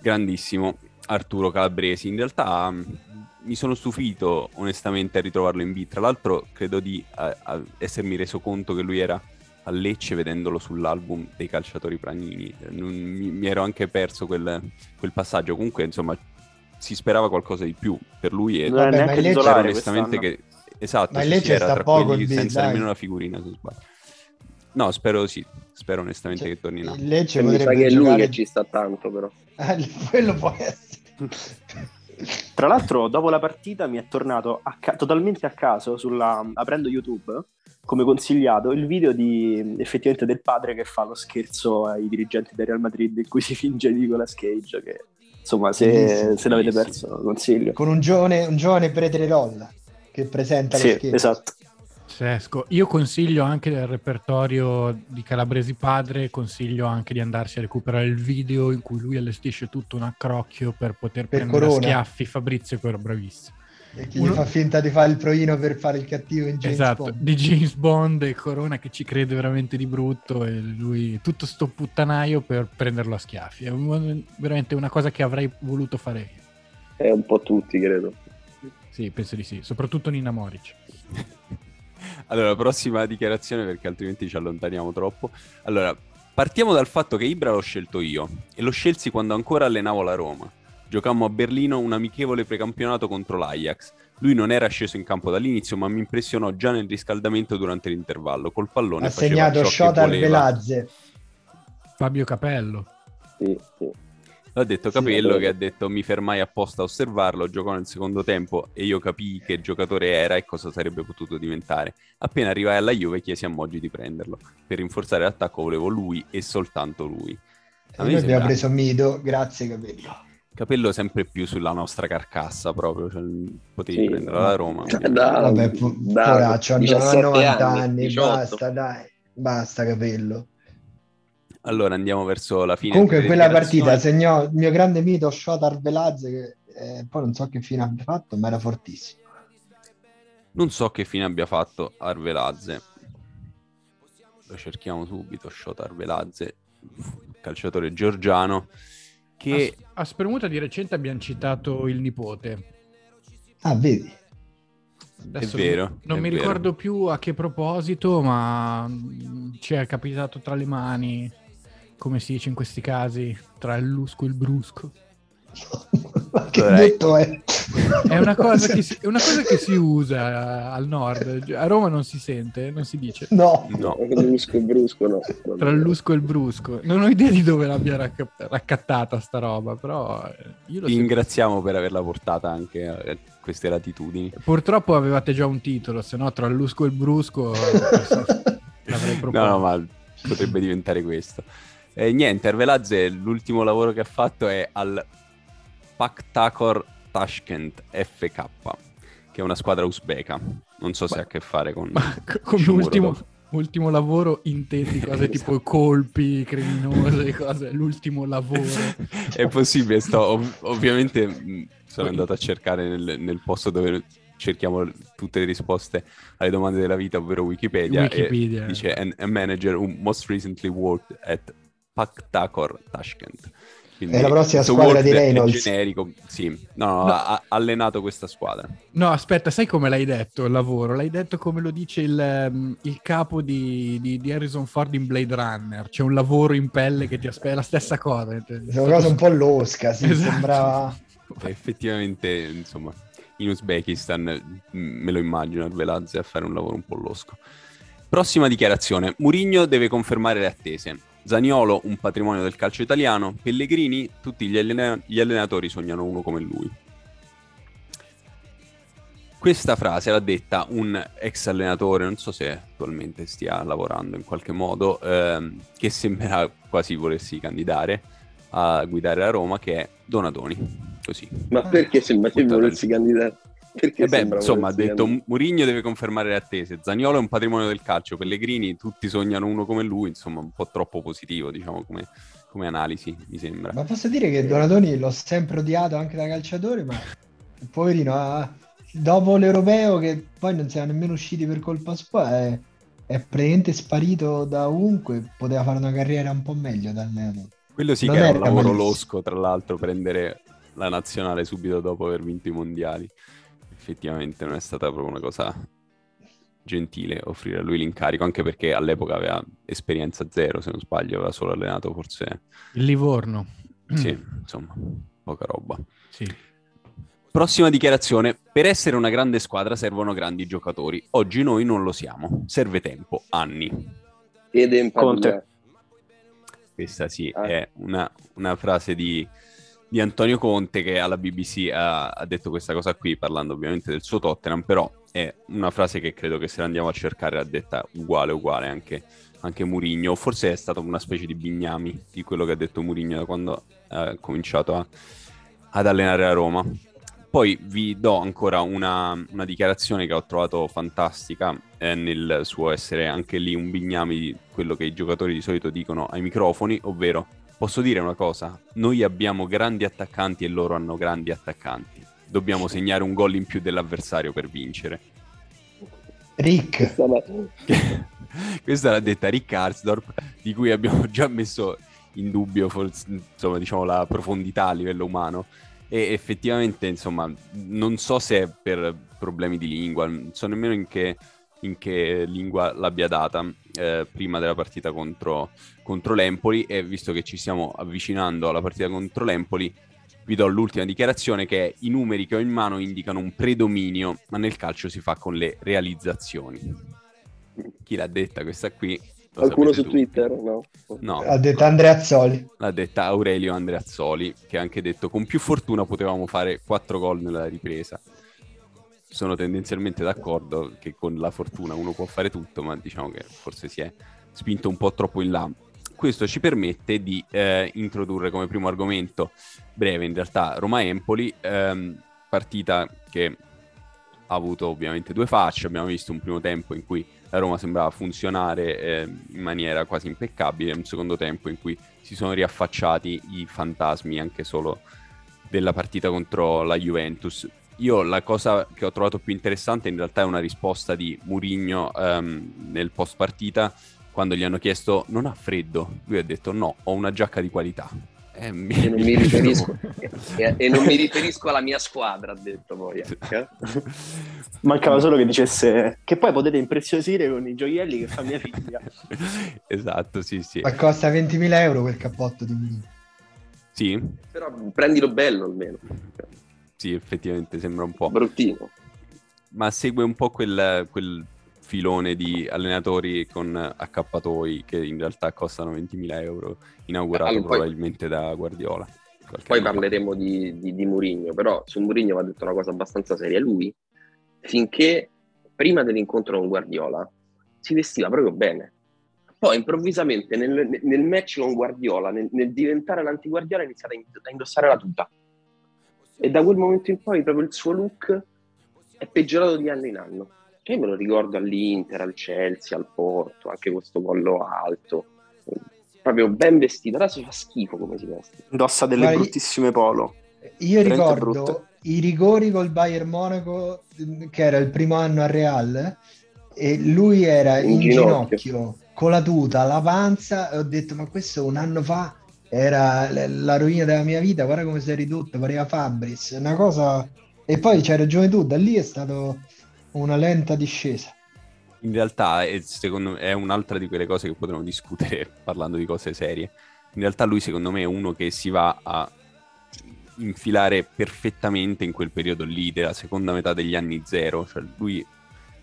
Grandissimo Arturo Calabresi, in realtà mh, mi sono stufito onestamente a ritrovarlo in B, tra l'altro credo di a- a essermi reso conto che lui era a Lecce vedendolo sull'album dei calciatori Pranini. Eh, non- mi, mi ero anche perso quel, quel passaggio. Comunque, insomma, si sperava qualcosa di più per lui e Non è neanche Lecce- titolare onestamente che esatto, Ma Lecce era sta tra poco quelli senza dai. nemmeno una figurina, se sbaglio. No, spero sì, spero onestamente Cioè, che torni in il Lecce Mi sa che è lui che ci sta tanto, però. Eh, quello può essere. Tra l'altro, dopo la partita mi è tornato a ca- totalmente a caso, sulla- aprendo YouTube, come consigliato, il video di effettivamente del padre che fa lo scherzo ai dirigenti del Real Madrid in cui si finge Nicolas Cage. Che insomma, se, Bellissimo. se l'avete Bellissimo. perso, lo consiglio. Con un giovane, un giovane Pretrerol che presenta Sì, lo scherzo. esatto. Io consiglio anche del repertorio di Calabresi padre, consiglio anche di andarsi a recuperare il video in cui lui allestisce tutto un accrocchio per poter Per prendere Corona. schiaffi Fabrizio che era bravissimo. E chi Uno- gli fa finta di fare il proino per fare il cattivo in James esatto, Bond. di James Bond e Corona che ci crede veramente di brutto e lui tutto sto puttanaio per prenderlo a schiaffi. È un- veramente una cosa che avrei voluto fare io. È un po' tutti, credo. Sì, penso di sì, soprattutto Nina Moric. Allora, prossima dichiarazione perché altrimenti ci allontaniamo troppo. Allora, partiamo dal fatto che Ibra l'ho scelto io e lo scelsi quando ancora allenavo la Roma. Giocammo a Berlino un amichevole precampionato contro l'Ajax. Lui non era sceso in campo dall'inizio, ma mi impressionò già nel riscaldamento durante l'intervallo. Col pallone Ha segnato Shotar. Velazze. Fabio Capello. Sì, sì. L'ha detto Sì, Capello vabbè. che ha detto mi fermai apposta a osservarlo, giocò nel secondo tempo e io capii che giocatore era e cosa sarebbe potuto diventare. Appena arrivai alla Juve chiesi a Moggi di prenderlo. Per rinforzare l'attacco volevo lui e soltanto lui. A Noi abbiamo preso Mido, grazie Capello. Capello sempre più sulla nostra carcassa proprio, cioè, potevi Sì. prenderlo alla Roma. Cioè, da- Vabbè, po- da poraccio, 17 90 anni, 18. basta, dai, basta Capello. Allora andiamo verso la fine. Comunque in quella partita segnò il mio grande mito Shotar Velazze che eh, poi non so che fine abbia fatto, ma era fortissimo. Non so che fine abbia fatto Arvelazze. Lo cerchiamo subito, Shot Arvelazze, calciatore georgiano, che A, a Spremuta di recente abbiamo citato il nipote. Ah, vedi? Adesso È vero, Non è mi vero. ricordo più a che proposito, ma mm, ci è capitato tra le mani, come si dice in questi casi, tra il lusco e il brusco. Che Allora, detto è? È una cosa che si, è una cosa che si usa al nord. A Roma non si sente, non si dice. No, no, Brusco, brusco, no. Tra il lusco e il brusco. Non ho idea di dove l'abbia racca- raccattata sta roba, però eh, io lo ti ringraziamo per averla portata anche a queste latitudini. Purtroppo avevate già un titolo, se no tra il lusco e il brusco eh, l'avrei proposto. No, no, ma potrebbe diventare questo. Eh, niente, Arvelazze l'ultimo lavoro che ha fatto è al Paktakor Tashkent FK, che è una squadra uzbeka. Non so se ha a che fare con... Come ultimo, ultimo lavoro intendi cose tipo colpi, criminose, cose, l'ultimo lavoro. è possibile, sto ov- ovviamente mh, sono andato a cercare nel, nel posto dove cerchiamo tutte le risposte alle domande della vita, ovvero Wikipedia, Wikipedia. dice "An- a manager who most recently worked at Paktakor Tashkent. Quindi, È la prossima squadra di Reynolds. generico, sì. No, no, No. ha allenato questa squadra. No, aspetta, sai come l'hai detto il lavoro? L'hai detto come lo dice il, ehm, il capo di, di- di Harrison Ford in Blade Runner. C'è un lavoro in pelle che ti aspetta, è la stessa cosa. è una cosa un po' losca, sì, Esatto. sembrava... E effettivamente, insomma, in Uzbekistan mh, me lo immagino Arvelazze a fare un lavoro un po' losco. Prossima dichiarazione. Murigno deve confermare le attese. Zaniolo, un patrimonio del calcio italiano. Pellegrini, tutti gli, allena- gli allenatori sognano uno come lui. Questa frase l'ha detta un ex allenatore, non so se attualmente stia lavorando in qualche modo, ehm, che sembra quasi volersi candidare a guidare la Roma, che è Donadoni. Così. Ma perché sembra che lì. candidare? Perché Eh beh, insomma, ha detto? Murigno deve confermare le attese. Zaniolo è un patrimonio del calcio. Pellegrini, tutti sognano uno come lui. Insomma, un po' troppo positivo, diciamo, come, come analisi, mi sembra. Ma posso dire che Donatoni l'ho sempre odiato anche da calciatore, ma poverino, ah, dopo l'europeo che poi non siamo nemmeno usciti per colpa sua, è, è praticamente sparito da ovunque, poteva fare una carriera un po' meglio da allenatore. Quello sì non che è un era lavoro malissimo. losco, tra l'altro, prendere la nazionale subito dopo aver vinto i mondiali. Effettivamente non è stata proprio una cosa gentile offrire a lui l'incarico, anche perché all'epoca aveva esperienza zero, se non sbaglio, aveva solo allenato forse... Il Livorno. Sì, Mm, insomma, poca roba. sì. Prossima dichiarazione. Per essere una grande squadra servono grandi giocatori. Oggi noi non lo siamo. Serve tempo, anni. Ed empatia. Conte. Questa sì, Ah. è una, una frase di, di Antonio Conte che alla BBC ha, ha detto questa cosa qui, parlando ovviamente del suo Tottenham, però è una frase che credo che se la andiamo a cercare l'ha detta uguale, uguale anche, anche Murigno. Forse è stato una specie di bignami di quello che ha detto Murigno da quando ha cominciato a- ad allenare la Roma. Poi vi do ancora una, una dichiarazione che ho trovato fantastica eh, nel suo essere anche lì un bignami di quello che i giocatori di solito dicono ai microfoni, ovvero posso dire una cosa, noi abbiamo grandi attaccanti e loro hanno grandi attaccanti. Dobbiamo segnare un gol in più dell'avversario per vincere. Rick, Questa l'ha detta Rick Harsdorp, di cui abbiamo già messo in dubbio forse, insomma, diciamo, la profondità a livello umano. E effettivamente, insomma, non so se è per problemi di lingua, non so nemmeno in che, in che lingua l'abbia data eh, prima della partita contro, contro l'Empoli. E visto che ci stiamo avvicinando alla partita contro l'Empoli, vi do l'ultima dichiarazione che è i numeri che ho in mano indicano un predominio, ma nel calcio si fa con le realizzazioni. Chi l'ha detta questa qui? Qualcuno su tutti. Twitter? No. No, ha detto Andreazzoli. l'ha detta Aurelio Andreazzoli, che ha anche detto con più fortuna potevamo fare 4 gol nella ripresa. Sono tendenzialmente d'accordo che con la fortuna uno può fare tutto, ma diciamo che forse si è spinto un po' troppo in là. Questo ci permette di eh, introdurre come primo argomento breve, in realtà, Roma-Empoli, ehm, partita che ha avuto ovviamente due facce, abbiamo visto un primo tempo in cui la Roma sembrava funzionare eh, in maniera quasi impeccabile, un secondo tempo in cui si sono riaffacciati i fantasmi anche solo della partita contro la Juventus. Io la cosa che ho trovato più interessante in realtà è una risposta di Murigno ehm, nel post partita quando gli hanno chiesto non ha freddo, lui ha detto no, ho una giacca di qualità. Eh, mi... E, non riferisco, e, e, non mi riferisco alla mia squadra, ha detto poi. Eh. Mancava solo che dicesse che poi potete impreziosire con i gioielli che fa mia figlia. esatto, sì, sì. Ma costa 20.000 euro quel cappotto di Murigno. Sì. Però prendilo bello almeno. Sì, effettivamente sembra un po'. Bruttino. Ma segue un po' quel, quel filone di allenatori con accappatoi che in realtà costano 20.000 euro, inaugurato allora, probabilmente da Guardiola. Poi parleremo di, di, di Murigno, però su Murigno va detto una cosa abbastanza seria. Lui, finché prima dell'incontro con Guardiola, si vestiva proprio bene. Poi improvvisamente nel, nel match con Guardiola, nel, nel diventare l'antiguardiola, ha iniziato a indossare la tuta. E da quel momento in poi proprio il suo look è peggiorato di anno in anno. Io me lo ricordo all'Inter, al Chelsea, al Porto, anche questo collo alto, proprio ben vestito. Adesso fa schifo come si veste. Indossa delle Guarda, bruttissime polo. Io ricordo brutte. i rigori col Bayern Monaco, che era il primo anno a Real, e lui era in, in ginocchio. ginocchio. con la tuta, la panza, e ho detto, ma questo un anno fa era la rovina della mia vita, guarda come si è ridotto, pareva Fabris, una cosa... E poi c'era gioventù, da lì è stato una lenta discesa. In realtà, è, secondo me, è un'altra di quelle cose che potremmo discutere parlando di cose serie. In realtà lui, secondo me, è uno che si va a infilare perfettamente in quel periodo lì, della seconda metà degli anni zero. Cioè, lui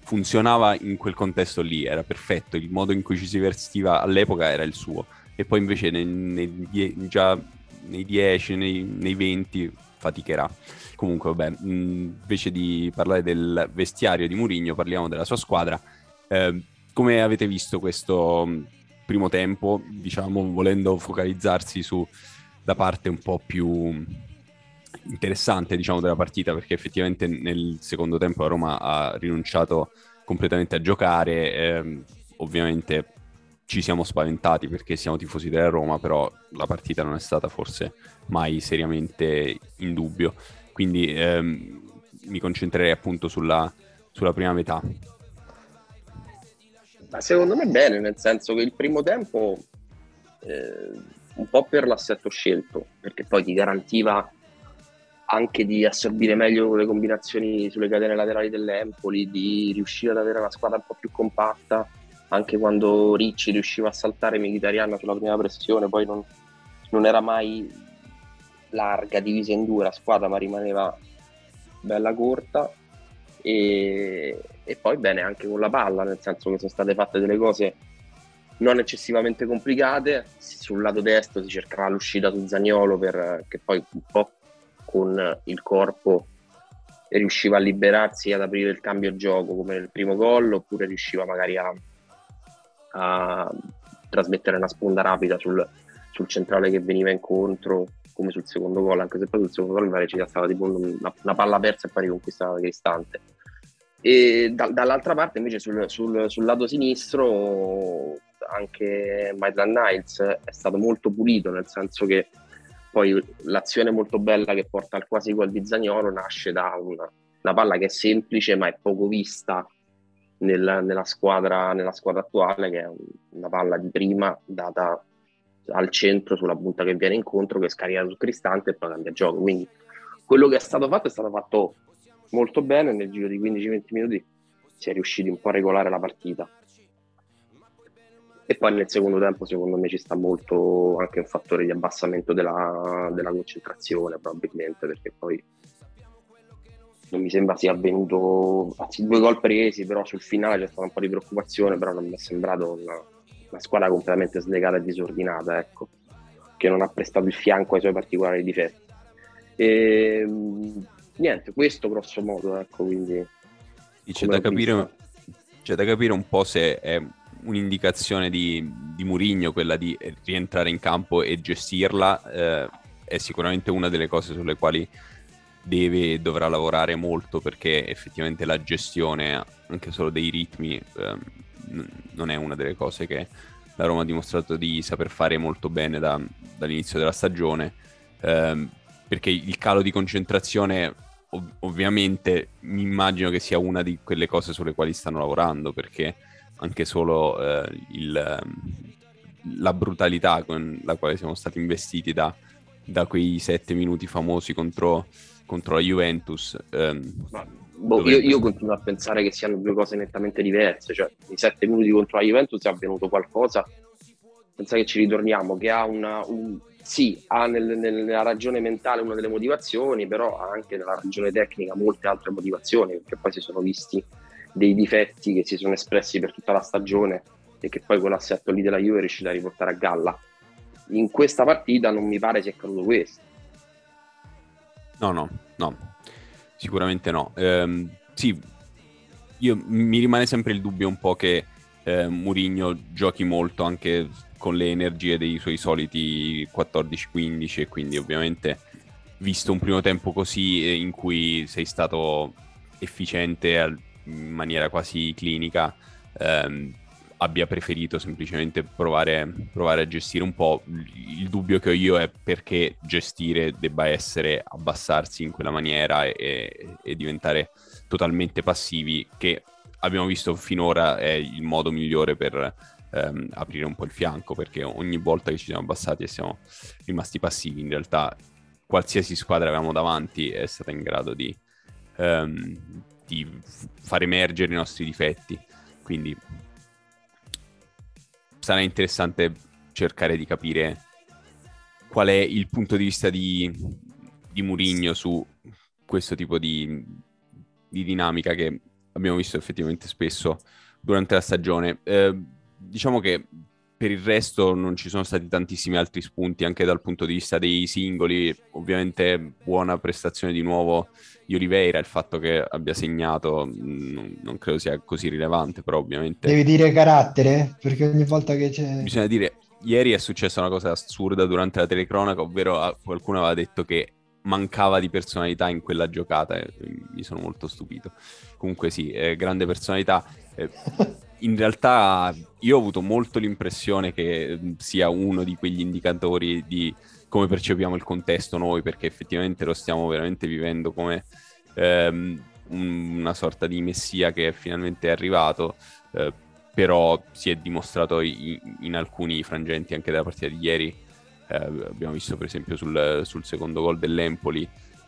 funzionava in quel contesto lì, era perfetto, il modo in cui ci si vestiva all'epoca era il suo. E poi invece nei, nei, già nei 10, nei, nei 20 faticherà. Comunque, vabbè, invece di parlare del vestiario di Mourinho, parliamo della sua squadra. Eh, come avete visto questo primo tempo, diciamo, volendo focalizzarsi sulla parte un po' più interessante, diciamo, della partita, perché effettivamente nel secondo tempo la Roma ha rinunciato completamente a giocare, eh, ovviamente ci siamo spaventati perché siamo tifosi della Roma, però la partita non è stata forse mai seriamente in dubbio. Quindi ehm, mi concentrerei appunto sulla, sulla prima metà. Ma secondo me bene, nel senso che il primo tempo, eh, un po' per l'assetto scelto, perché poi ti garantiva anche di assorbire meglio le combinazioni sulle catene laterali dell'Empoli, di riuscire ad avere una squadra un po' più compatta, anche quando Ricci riusciva a saltare Mkhitaryan sulla prima pressione, poi non, non era mai larga, divisa in due la squadra, ma rimaneva bella corta. E, e, poi bene anche con la palla, nel senso che sono state fatte delle cose non eccessivamente complicate. Sul lato destro si cercava l'uscita su Zagnolo per, che poi un po' con il corpo riusciva a liberarsi e ad aprire il cambio gioco come nel primo gol, oppure riusciva magari a, a trasmettere una sponda rapida sul, sul centrale che veniva incontro come sul secondo gol, anche se poi sul secondo gol invece c'era stata tipo una, una, palla persa e poi riconquistata da Cristante. E da, dall'altra parte invece sul, sul, sul, lato sinistro anche Maitland Niles è stato molto pulito, nel senso che poi l'azione molto bella che porta al quasi gol di Zagnolo nasce da una, una palla che è semplice ma è poco vista nel, nella, squadra, nella squadra attuale, che è una palla di prima data al centro sulla punta che viene incontro che scarica sul Cristante e poi cambia gioco. Quindi quello che è stato fatto è stato fatto molto bene. Nel giro di 15-20 minuti si è riusciti un po' a regolare la partita. E poi nel secondo tempo secondo me ci sta molto anche un fattore di abbassamento della, della concentrazione probabilmente perché poi non mi sembra sia avvenuto anzi due gol presi però sul finale c'è stata un po' di preoccupazione però non mi è sembrato una, una squadra completamente slegata e disordinata, ecco, che non ha prestato il fianco ai suoi particolari difetti. E, ehm, niente, questo grosso modo, ecco, quindi... C'è da, capire, c'è da capire un po' se è un'indicazione di, di Murigno quella di rientrare in campo e gestirla, eh, è sicuramente una delle cose sulle quali deve e dovrà lavorare molto perché effettivamente la gestione anche solo dei ritmi ehm, non è una delle cose che la Roma ha dimostrato di saper fare molto bene da, dall'inizio della stagione. Ehm, perché il calo di concentrazione ov- ovviamente mi immagino che sia una di quelle cose sulle quali stanno lavorando perché anche solo eh, il, la brutalità con la quale siamo stati investiti da, da quei sette minuti famosi contro, contro la Juventus. Ehm, boh, io, io, continuo a pensare che siano due cose nettamente diverse, cioè i sette minuti contro la Juventus è avvenuto qualcosa, pensa che ci ritorniamo, che ha una... Un, sì, ha nel, nella ragione mentale una delle motivazioni, però ha anche nella ragione tecnica molte altre motivazioni, perché poi si sono visti dei difetti che si sono espressi per tutta la stagione e che poi quell'assetto lì della Juve è riuscito a riportare a galla. In questa partita non mi pare sia accaduto questo. No, no, no, sicuramente no. Ehm, sì, io, mi rimane sempre il dubbio un po' che eh, Murigno giochi molto anche con le energie dei suoi soliti 14-15 e quindi ovviamente visto un primo tempo così eh, in cui sei stato efficiente in maniera quasi clinica ehm, abbia preferito semplicemente provare, provare, a gestire un po'. Il dubbio che ho io è perché gestire debba essere abbassarsi in quella maniera e, e diventare totalmente passivi, che abbiamo visto finora è il modo migliore per ehm, aprire un po' il fianco, perché ogni volta che ci siamo abbassati e siamo rimasti passivi, in realtà qualsiasi squadra avevamo davanti è stata in grado di, ehm, di far emergere i nostri difetti. Quindi sarà interessante cercare di capire qual è il punto di vista di, di Murigno su questo tipo di, di, dinamica che abbiamo visto effettivamente spesso durante la stagione. Eh, diciamo che per il resto non ci sono stati tantissimi altri spunti anche dal punto di vista dei singoli. Ovviamente buona prestazione di nuovo di Oliveira, il fatto che abbia segnato non, non, credo sia così rilevante, però ovviamente... Devi dire carattere, perché ogni volta che c'è... Bisogna dire, ieri è successa una cosa assurda durante la telecronaca, ovvero ah, qualcuno aveva detto che mancava di personalità in quella giocata e mi sono molto stupito. Comunque sì, eh, grande personalità. Eh, in realtà io ho avuto molto l'impressione che mm, sia uno di quegli indicatori di come percepiamo il contesto noi, perché effettivamente lo stiamo veramente vivendo come ehm, una sorta di messia che finalmente è arrivato, eh, però si è dimostrato in, in, alcuni frangenti anche della partita di ieri. Eh, abbiamo visto per esempio sul, sul secondo gol dell'Empoli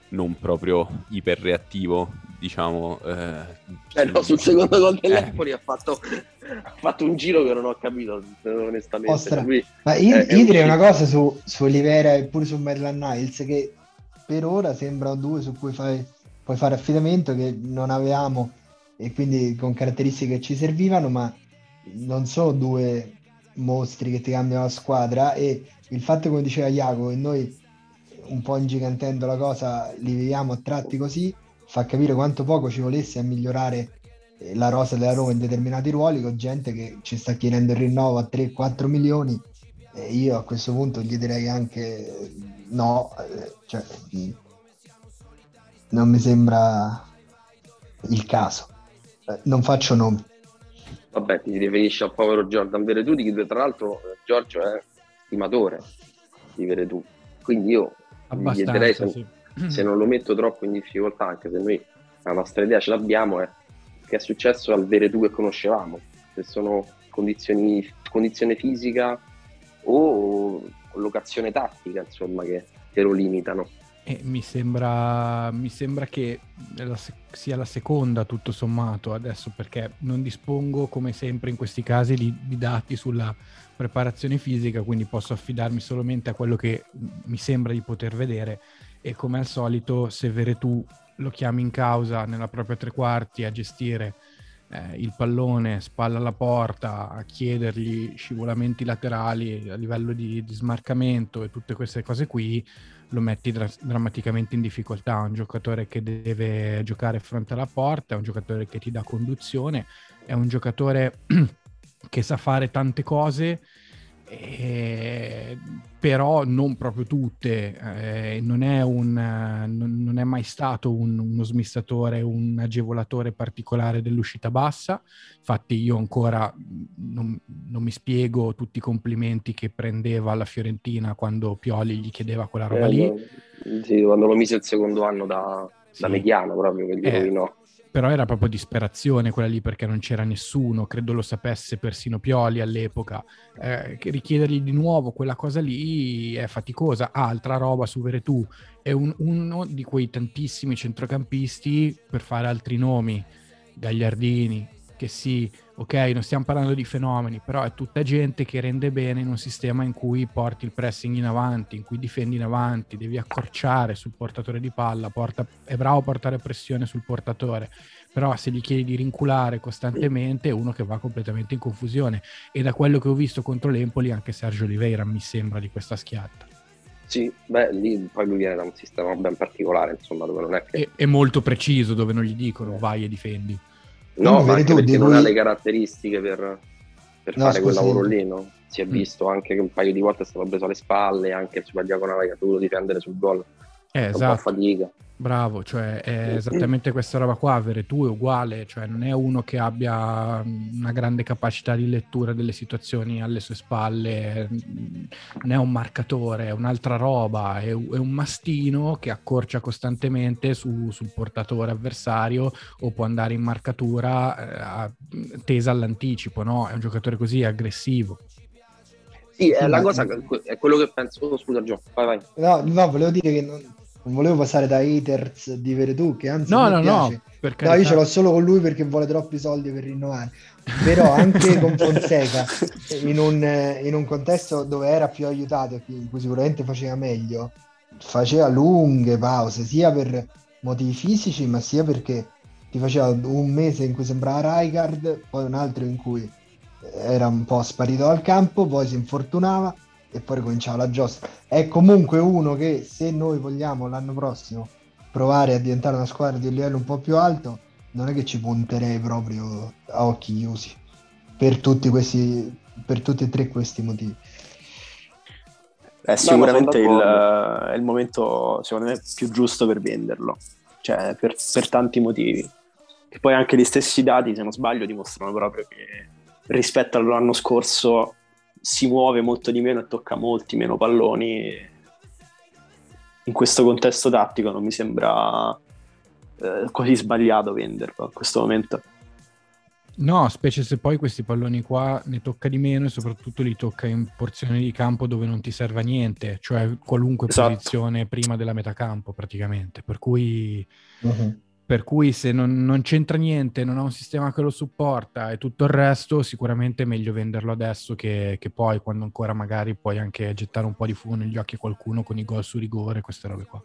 non proprio iperreattivo, diciamo. Eh, eh no, sul secondo gol dell'Empoli eh. ha, fatto, ha, fatto, un giro che non ho capito, onestamente. Lui, Ma io, io direi un... una cosa su, su Olivera e pure su Merlan Niles, che per ora sembrano due su cui fai, puoi fare affidamento che non avevamo e quindi con caratteristiche che ci servivano, ma non sono due mostri che ti cambiano la squadra. E il fatto come diceva Iago e noi un po' ingigantendo la cosa, li vediamo a tratti così, fa capire quanto poco ci volesse a migliorare eh, la rosa della Roma in determinati ruoli con gente che ci sta chiedendo il rinnovo a 3-4 milioni. E io a questo punto gli direi anche no, eh, cioè, non mi sembra il caso. Eh, non faccio nomi. Vabbè, ti riferisci al povero Jordan Veretout, che tra l'altro Giorgio è stimatore di Veretout. Quindi io mi chiederei se, sì. se, non lo metto troppo in difficoltà, anche se noi la nostra idea ce l'abbiamo, è che è successo al Veretù che conoscevamo, se sono condizioni, condizione fisica o locazione tattica, insomma, che, che lo limitano. Eh, mi, sembra, mi, sembra, che la, sia la seconda tutto sommato adesso perché non dispongo come sempre in questi casi di, di, dati sulla preparazione fisica quindi posso affidarmi solamente a quello che mi sembra di poter vedere. E come al solito se Veretù lo chiami in causa nella propria tre quarti a gestire eh, il pallone spalla alla porta a chiedergli scivolamenti laterali a livello di, di smarcamento e tutte queste cose qui lo metti dra- drammaticamente in difficoltà. Un giocatore che deve giocare fronte alla porta, è un giocatore che ti dà conduzione, è un giocatore che sa fare tante cose eh, però non proprio tutte. Eh, non, è un, non, è mai stato un, uno smistatore, un agevolatore particolare dell'uscita bassa. Infatti, io ancora non, non, mi spiego tutti i complimenti che prendeva alla Fiorentina quando Pioli gli chiedeva quella roba eh, lì. Sì, quando lo mise il secondo anno da, sì. da mediano proprio che gli eh, rovinò però era proprio disperazione quella lì perché non c'era nessuno, credo lo sapesse persino Pioli all'epoca. Eh, richiedergli di nuovo quella cosa lì è faticosa. Altra roba su Veretù, è un, uno di quei tantissimi centrocampisti per fare altri nomi, Gagliardini, che sì, ok, non stiamo parlando di fenomeni, però è tutta gente che rende bene in un sistema in cui porti il pressing in avanti, in cui difendi in avanti, devi accorciare sul portatore di palla, porta, è bravo a portare pressione sul portatore, però se gli chiedi di rinculare costantemente è uno che va completamente in confusione e da quello che ho visto contro l'Empoli anche Sergio Oliveira mi sembra di questa schiatta. Sì, beh, lì poi lui viene da un sistema ben particolare, insomma, dove non è che... È, è molto preciso, dove non gli dicono vai e difendi. No, ma anche perché non ha le caratteristiche per, per no, fare quel lavoro lì, no? Si è mm. visto anche che un paio di volte è stato preso alle spalle, anche super diagonale che ha dovuto difendere sul gol. Eh, esatto. fatica. Bravo, cioè è esattamente questa roba qua, avere tu è uguale, cioè non è uno che abbia una grande capacità di lettura delle situazioni alle sue spalle, non è un marcatore, è un'altra roba, è, è un mastino che accorcia costantemente su, sul portatore avversario o può andare in marcatura eh, tesa all'anticipo, no? È un giocatore così aggressivo. Sì, è la cosa, è quello che penso. Oh, scusa, Gio, vai, vai. No, no, volevo dire che non, non volevo passare da haters di Veretù, che anzi no, no, piace. no, no, io ce l'ho solo con lui perché vuole troppi soldi per rinnovare. Però anche con Fonseca, in un, in un, contesto dove era più aiutato e in cui sicuramente faceva meglio, faceva lunghe pause, sia per motivi fisici, ma sia perché ti faceva un mese in cui sembrava Rijkaard, poi un altro in cui era un po' sparito dal campo, poi si infortunava e poi ricominciava la giostra. È comunque uno che se noi vogliamo l'anno prossimo provare a diventare una squadra di un livello un po' più alto, non è che ci punterei proprio a occhi chiusi per tutti questi per tutti e tre questi motivi. È sicuramente il, il, momento secondo me più giusto per venderlo, cioè per, per tanti motivi. E poi anche gli stessi dati, se non sbaglio, dimostrano proprio che rispetto all'anno scorso si muove molto di meno e tocca molti meno palloni. In questo contesto tattico non mi sembra eh, così sbagliato venderlo a questo momento. No, specie se poi questi palloni qua ne tocca di meno e soprattutto li tocca in porzioni di campo dove non ti serve a niente, cioè qualunque esatto. posizione prima della metà campo praticamente. Per cui uh-huh. Per cui se non, non, c'entra niente, non ha un sistema che lo supporta e tutto il resto, sicuramente è meglio venderlo adesso che, che poi, quando ancora magari puoi anche gettare un po' di fumo negli occhi a qualcuno con i gol su rigore, queste robe qua.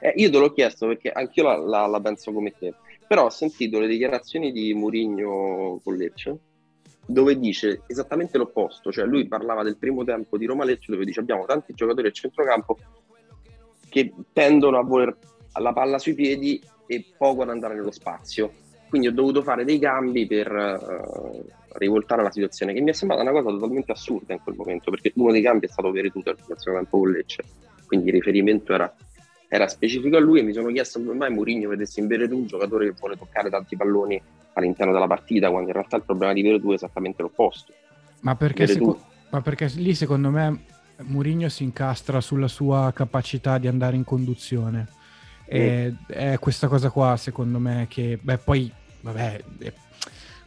Eh, io te l'ho chiesto perché anch'io la, la, la, penso come te, però ho sentito le dichiarazioni di Murigno con Lecce dove dice esattamente l'opposto, cioè lui parlava del primo tempo di Roma-Lecce dove dice abbiamo tanti giocatori a centrocampo che tendono a voler la palla sui piedi e poco ad andare nello spazio. Quindi ho dovuto fare dei cambi per uh, rivoltare la situazione, che mi è sembrata una cosa totalmente assurda in quel momento, perché uno dei cambi è stato Veretuto al tempo con Lecce, quindi il riferimento era, era, specifico a lui e mi sono chiesto come mai Mourinho vedesse in Veretù un giocatore che vuole toccare tanti palloni all'interno della partita, quando in realtà il problema di Veretù è esattamente l'opposto. Ma perché, seco- ma perché lì secondo me Mourinho si incastra sulla sua capacità di andare in conduzione e, è questa cosa qua, secondo me, che beh, poi, vabbè,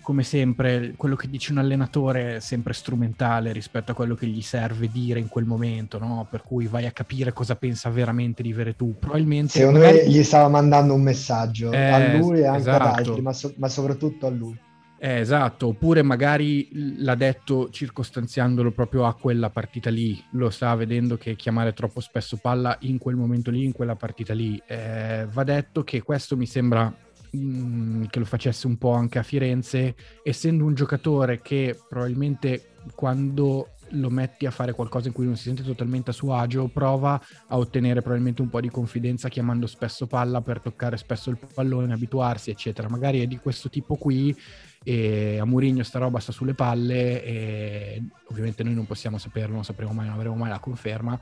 come sempre, quello che dice un allenatore è sempre strumentale rispetto a quello che gli serve dire in quel momento, no? Per cui vai a capire cosa pensa veramente di Veretù. Probabilmente... Secondo magari... me gli stava mandando un messaggio eh, a lui e anche esatto. ad altri, ma, so- ma soprattutto a lui. Eh, esatto, oppure magari l'ha detto circostanziandolo proprio a quella partita lì, lo sta vedendo che chiamare troppo spesso palla in quel momento lì, in quella partita lì. Eh, va detto che questo mi sembra mm, che lo facesse un po' anche a Firenze, essendo un giocatore che probabilmente quando lo metti a fare qualcosa in cui non si sente totalmente a suo agio, prova a ottenere probabilmente un po' di confidenza chiamando spesso palla per toccare spesso il pallone, abituarsi, eccetera. Magari è di questo tipo qui e a Mourinho sta roba sta sulle palle e ovviamente noi non possiamo saperlo, non sapremo mai, non avremo mai la conferma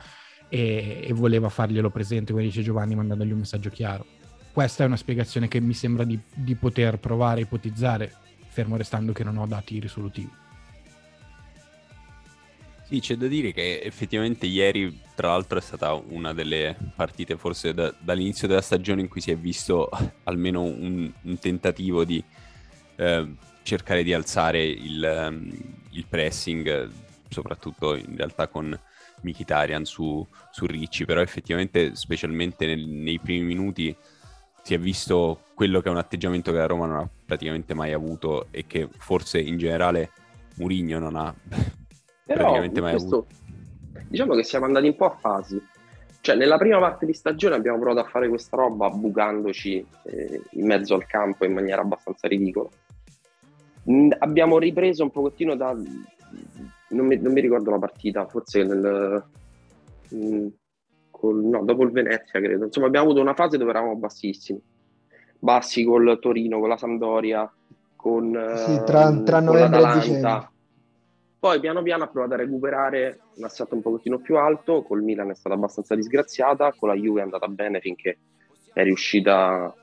e, e voleva farglielo presente, come dice Giovanni, mandandogli un messaggio chiaro. Questa è una spiegazione che mi sembra di, di poter provare a ipotizzare, fermo restando che non ho dati risolutivi. Sì, c'è da dire che effettivamente ieri, tra l'altro, è stata una delle partite forse da, dall'inizio della stagione in cui si è visto almeno un, un tentativo di eh, cercare di alzare il, ehm, il, pressing, soprattutto in realtà con Mkhitaryan su, su Ricci, però effettivamente, specialmente nel, nei primi minuti, si è visto quello che è un atteggiamento che la Roma non ha praticamente mai avuto e che forse in generale Murigno non ha però praticamente mai questo, avuto. Diciamo che siamo andati un po' a fasi. Cioè, nella prima parte di stagione abbiamo provato a fare questa roba bucandoci eh, in mezzo al campo in maniera abbastanza ridicola. Mm, abbiamo ripreso un pochettino da... Non mi, non mi ricordo la partita, forse nel... Mm, col, no, dopo il Venezia, credo. Insomma, abbiamo avuto una fase dove eravamo bassissimi. Bassi col Torino, con la Sampdoria, con, sì, tra, tra con l'Atalanta. Poi piano piano ha provato a recuperare un assetto un pochettino più alto, col Milan è stata abbastanza disgraziata, con la Juve è andata bene finché è riuscita,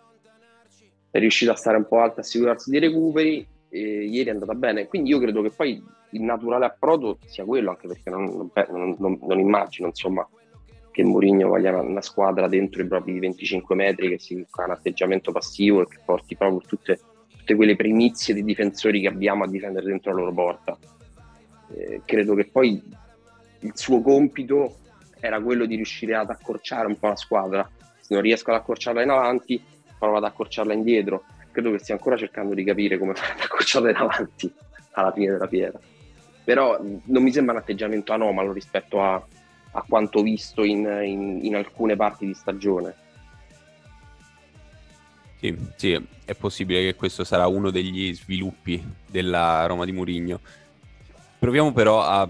è riuscita a stare un po' alta, assicurarsi dei recuperi, ieri è andata bene, quindi io credo che poi il naturale approdo sia quello, anche perché non, non, non, non immagino insomma, che Mourinho voglia una, squadra dentro i propri 25 metri che si ha un atteggiamento passivo e che porti proprio tutte, tutte quelle primizie di difensori che abbiamo a difendere dentro la loro porta eh, credo che poi il suo compito era quello di riuscire ad accorciare un po' la squadra. Se non riesco ad accorciarla in avanti, provo ad accorciarla indietro. Credo che stia ancora cercando di capire come fare ad accorciarla in avanti alla fine della fiera. Però non mi sembra un atteggiamento anomalo rispetto a, a quanto visto in, in, in alcune parti di stagione. Sì, sì, è possibile che questo sarà uno degli sviluppi della Roma di Murigno. Proviamo però a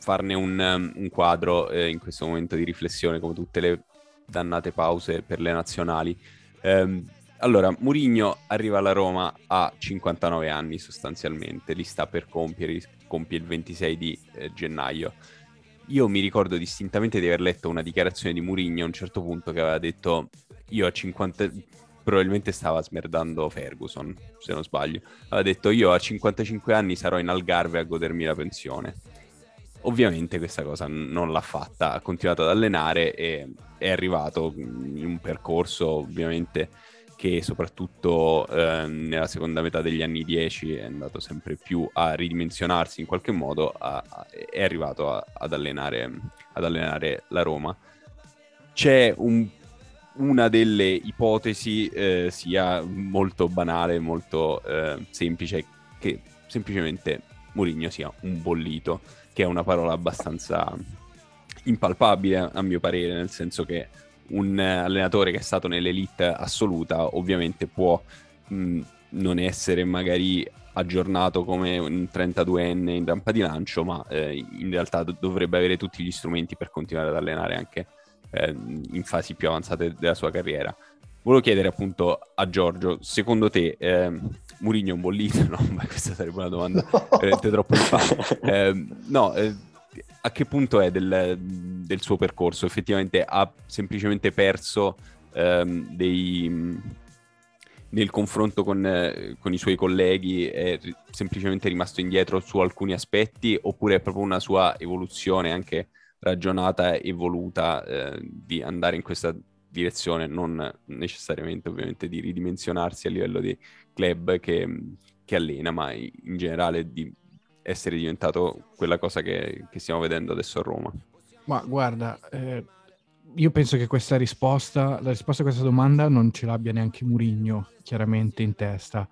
farne un, un quadro eh, in questo momento di riflessione, come tutte le dannate pause per le nazionali. Eh, allora, Murigno arriva alla Roma a 59 anni sostanzialmente, li sta per compiere, compie il 26 di eh, gennaio. Io mi ricordo distintamente di aver letto una dichiarazione di Murigno a un certo punto che aveva detto io a 50 probabilmente stava smerdando Ferguson, se non sbaglio. Aveva detto io a 55 anni sarò in Algarve a godermi la pensione. Ovviamente questa cosa non l'ha fatta, ha continuato ad allenare e è arrivato in un percorso ovviamente che soprattutto eh, nella seconda metà degli anni 10 è andato sempre più a ridimensionarsi in qualche modo, a, a, è arrivato a, ad, allenare, ad allenare la Roma. C'è un una delle ipotesi eh, sia molto banale, molto eh, semplice, che semplicemente Mourinho sia un bollito, che è una parola abbastanza impalpabile a mio parere, nel senso che un allenatore che è stato nell'elite assoluta ovviamente può mh, non essere magari aggiornato come un 32enne in rampa di lancio, ma eh, in realtà do- dovrebbe avere tutti gli strumenti per continuare ad allenare anche eh, in fasi più avanzate della sua carriera. Volevo chiedere appunto a Giorgio, secondo te eh, Murigno è un bollito? No, ma questa sarebbe una domanda no. veramente troppo infame. Eh, no, eh, a che punto è del, del, suo percorso? Effettivamente ha semplicemente perso ehm, dei, nel confronto con, eh, con, i suoi colleghi, è semplicemente rimasto indietro su alcuni aspetti oppure è proprio una sua evoluzione anche ragionata e voluta eh, di andare in questa direzione, non necessariamente ovviamente di ridimensionarsi a livello di club che, che allena, ma in generale di essere diventato quella cosa che, che stiamo vedendo adesso a Roma. Ma guarda, eh, io penso che questa risposta, la risposta a questa domanda non ce l'abbia neanche Murigno chiaramente in testa.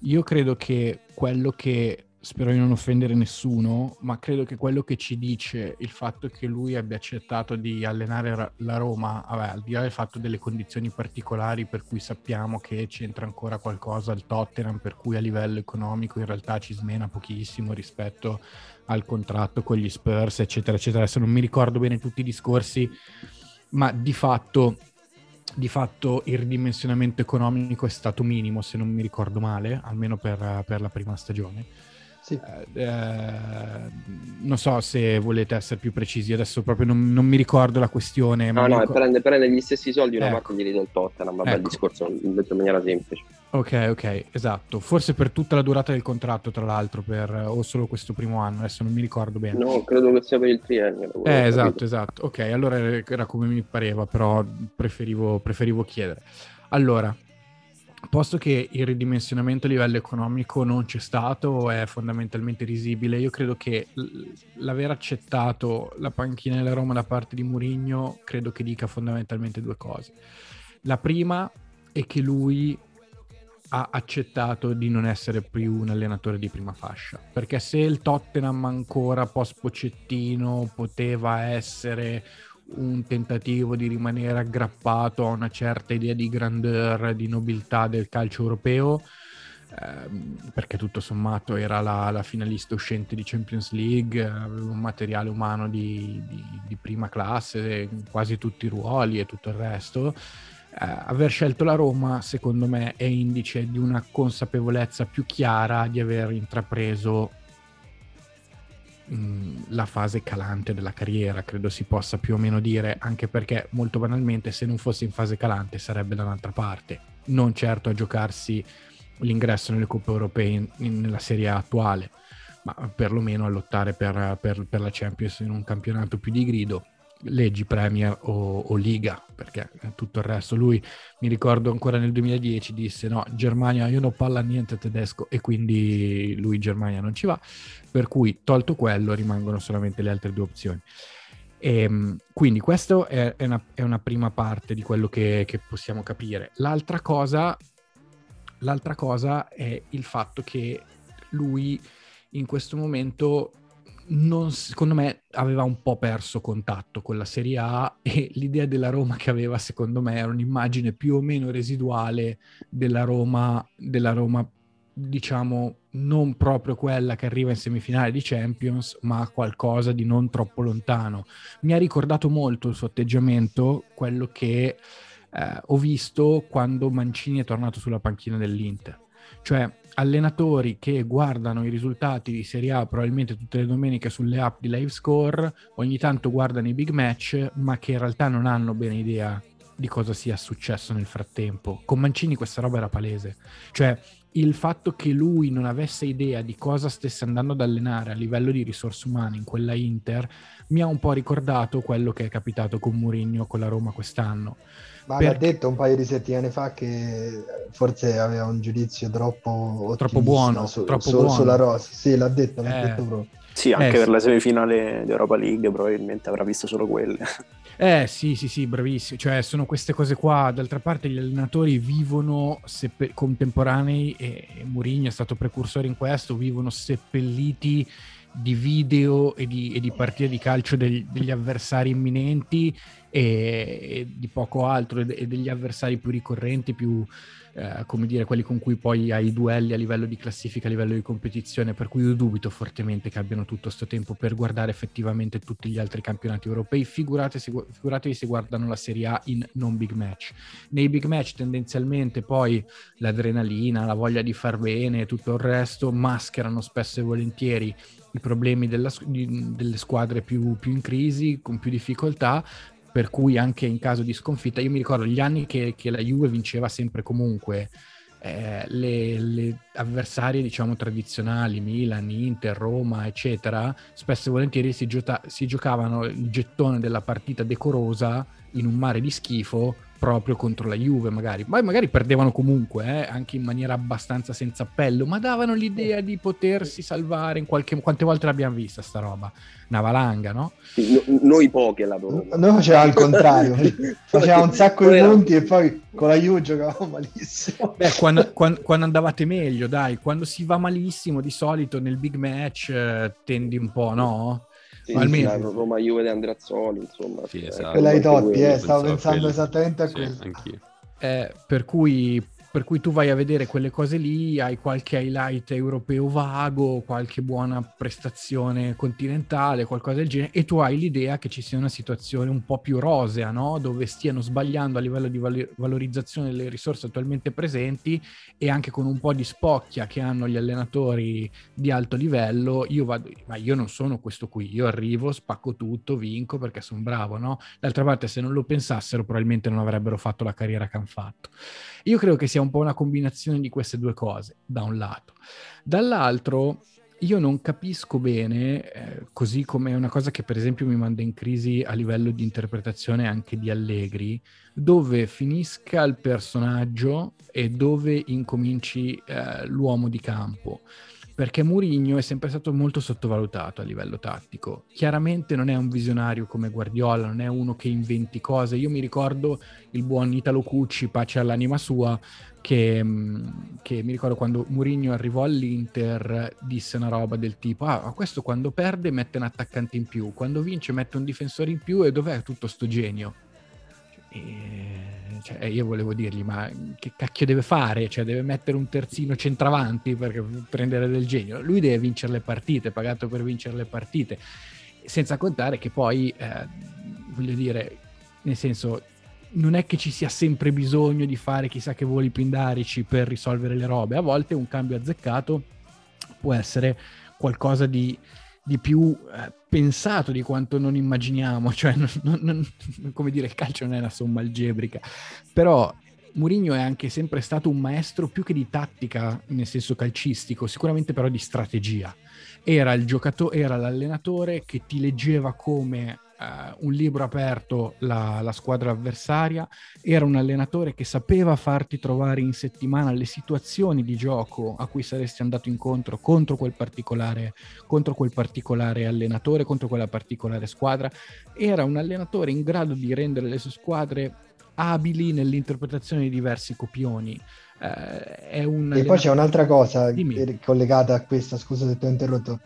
Io credo che quello che spero di non offendere nessuno, ma credo che quello che ci dice il fatto che lui abbia accettato di allenare la Roma, vabbè, al di là del fatto delle condizioni particolari per cui sappiamo che c'entra ancora qualcosa al Tottenham, per cui a livello economico in realtà ci smena pochissimo rispetto al contratto con gli Spurs, eccetera, eccetera. Adesso non mi ricordo bene tutti i discorsi, ma di fatto di fatto il ridimensionamento economico è stato minimo, se non mi ricordo male, almeno per, per la prima stagione. Sì. Eh, eh, non so se volete essere più precisi, adesso proprio non, non mi ricordo la questione. No, no, ricordo... prende, prende, gli stessi soldi una ecco. parte glieli del Tottenham, vabbè, ecco. il discorso in maniera semplice. Ok, ok, esatto. Forse per tutta la durata del contratto, tra l'altro, per, o solo questo primo anno, adesso non mi ricordo bene. No, credo che sia per il triennio. Eh, esatto, esatto. Ok, allora era come mi pareva, però preferivo, preferivo chiedere. Allora, posto che il ridimensionamento a livello economico non c'è stato, è fondamentalmente risibile, io credo che l'aver accettato la panchina della Roma da parte di Mourinho, credo che dica fondamentalmente due cose. La prima è che lui ha accettato di non essere più un allenatore di prima fascia, perché se il Tottenham ancora post Pocettino poteva essere un tentativo di rimanere aggrappato a una certa idea di grandeur, di nobiltà del calcio europeo, ehm, perché tutto sommato era la, la, finalista uscente di Champions League, aveva un materiale umano di, di, di prima classe, quasi tutti i ruoli e tutto il resto. Eh, aver scelto la Roma, secondo me, è indice di una consapevolezza più chiara di aver intrapreso la fase calante della carriera, credo si possa più o meno dire, anche perché molto banalmente se non fosse in fase calante sarebbe da un'altra parte, non certo a giocarsi l'ingresso nelle coppe europee in, in, nella serie attuale, ma perlomeno a lottare per, per, per la Champions in un campionato più di grido leggi Premier o, o, Liga, perché tutto il resto. Lui, mi ricordo ancora nel 2010, disse no, Germania, io non parlo niente tedesco e quindi lui Germania non ci va, per cui tolto quello rimangono solamente le altre due opzioni. E, ehm, quindi questa è, è, è, una, prima parte di quello che, che possiamo capire. L'altra cosa, l'altra cosa è il fatto che lui in questo momento non, secondo me aveva un po' perso contatto con la Serie A e l'idea della Roma che aveva secondo me era un'immagine più o meno residuale della Roma, della Roma diciamo non proprio quella che arriva in semifinale di Champions ma qualcosa di non troppo lontano. Mi ha ricordato molto il suo atteggiamento quello che eh, ho visto quando Mancini è tornato sulla panchina dell'Inter. Cioè allenatori che guardano i risultati di Serie A probabilmente tutte le domeniche sulle app di live score, ogni tanto guardano i big match, ma che in realtà non hanno bene idea di cosa sia successo nel frattempo. Con Mancini questa roba era palese. Cioè, il fatto che lui non avesse idea di cosa stesse andando ad allenare a livello di risorse umane in quella Inter mi ha un po' ricordato quello che è capitato con Mourinho con la Roma quest'anno. Ma per... ha detto un paio di settimane fa che forse aveva un giudizio troppo, troppo buono, su, troppo su, buono. sulla Rosa. Sì, l'ha detto, l'ha eh. detto proprio. Sì, anche Eh, per sì. la semifinale di Europa League probabilmente avrà visto solo quelle. Eh sì, sì, sì, bravissimo. Cioè, sono queste cose qua. D'altra parte, gli allenatori vivono seppe- contemporanei e Mourinho è stato precursore in questo. Vivono seppelliti di video e di, e di partite di calcio degli, degli avversari imminenti e, e di poco altro e, e degli avversari più ricorrenti, più eh, come dire, quelli con cui poi hai duelli a livello di classifica, a livello di competizione, per cui io dubito fortemente che abbiano tutto questo tempo per guardare effettivamente tutti gli altri campionati europei, figurate figuratevi se guardano la Serie A in non big match. Nei big match tendenzialmente poi l'adrenalina, la voglia di far bene e tutto il resto mascherano spesso e volentieri i problemi della, delle squadre più, più in crisi, con più difficoltà, per cui anche in caso di sconfitta, io mi ricordo gli anni che, che la Juve vinceva sempre comunque, eh, le, le, avversarie diciamo tradizionali, Milan, Inter, Roma, eccetera, spesso e volentieri si, giota- si giocavano il gettone della partita decorosa in un mare di schifo proprio contro la Juve magari, ma magari perdevano comunque, eh, anche in maniera abbastanza senza appello, ma davano l'idea di potersi salvare in qualche... Quante volte l'abbiamo vista sta roba? Una valanga, no? No- noi pochi alla Roma. Noi facevamo il contrario, faceva un sacco di punti e poi con la Juve giocavamo malissimo. Beh, quando, quan- quando andavate meglio, dai, quando si va malissimo di solito nel big match eh, tendi un po', no? Sì, almeno- sì, la Roma Juve di Andrazzoli, insomma. Sì, Eh, esatto. Quella anche Totti, eh, stavo pensando quello. esattamente a Sì, quello. Eh, per cui per cui tu vai a vedere quelle cose lì, hai qualche highlight europeo vago, qualche buona prestazione continentale, qualcosa del genere, e tu hai l'idea che ci sia una situazione un po' più rosea, no? dove stiano sbagliando a livello di val- valorizzazione delle risorse attualmente presenti e anche con un po' di spocchia che hanno gli allenatori di alto livello, io vado, ma io non sono questo qui, io arrivo, spacco tutto, vinco perché sono bravo, no? D'altra parte se non lo pensassero probabilmente non avrebbero fatto la carriera che hanno fatto. Io credo che sia un po' una combinazione di queste due cose, da un lato. Dall'altro, io non capisco bene, eh, così come è una cosa che per esempio mi manda in crisi a livello di interpretazione anche di Allegri, dove finisca il personaggio e dove incominci eh, l'uomo di campo perché Mourinho è sempre stato molto sottovalutato a livello tattico. Chiaramente non è un visionario come Guardiola, non è uno che inventi cose. Io mi ricordo il buon Italo Cucci, pace all'anima sua, che, mm, che mi ricordo quando Mourinho arrivò all'Inter disse una roba del tipo ah, questo quando perde mette un attaccante in più, quando vince mette un difensore in più e dov'è tutto sto genio? E, cioè, io volevo dirgli, ma che cacchio deve fare? Cioè, deve mettere un terzino centravanti per prendere del genio. Lui deve vincere le partite, pagato per vincere le partite. Senza contare che poi, eh, voglio dire, nel senso, non è che ci sia sempre bisogno di fare chissà che voli pindarici per risolvere le robe. A volte un cambio azzeccato può essere qualcosa di di più eh, pensato di quanto non immaginiamo, cioè non, non, non, come dire il calcio non è una somma algebrica, però Mourinho è anche sempre stato un maestro più che di tattica nel senso calcistico, sicuramente però di strategia. Era, il giocatore, era l'allenatore che ti leggeva come uh, un libro aperto la, la, squadra avversaria, era un allenatore che sapeva farti trovare in settimana le situazioni di gioco a cui saresti andato incontro contro quel particolare, contro quel particolare allenatore, contro quella particolare squadra. Era un allenatore in grado di rendere le sue squadre abili nell'interpretazione di diversi copioni. Eh, un e poi c'è un'altra cosa Dimmi. collegata a questa, scusa se ti ho interrotto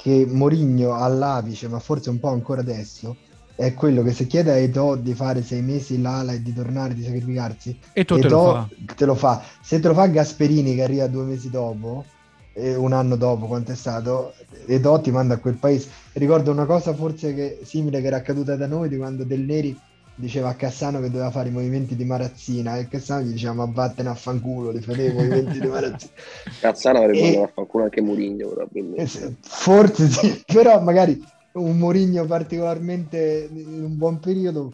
che Mourinho all'apice, ma forse un po' ancora adesso, è quello che se chiede a Eto di fare sei mesi l'ala e di tornare, di sacrificarsi, Eto, te, lo fa. te lo fa. Se te lo fa Gasperini che arriva due mesi dopo, e un anno dopo quanto è stato, Eto ti manda a quel paese. Ricordo una cosa forse che, simile che era accaduta da noi di quando Del Neri diceva a Cassano che doveva fare i movimenti di Marazzina e Cassano gli diceva ma vattene a fanculo li fate i movimenti di Marazzina Cassano avrebbe e... a fanculo anche Murigno probabilmente forse sì però magari un Murigno particolarmente in un buon periodo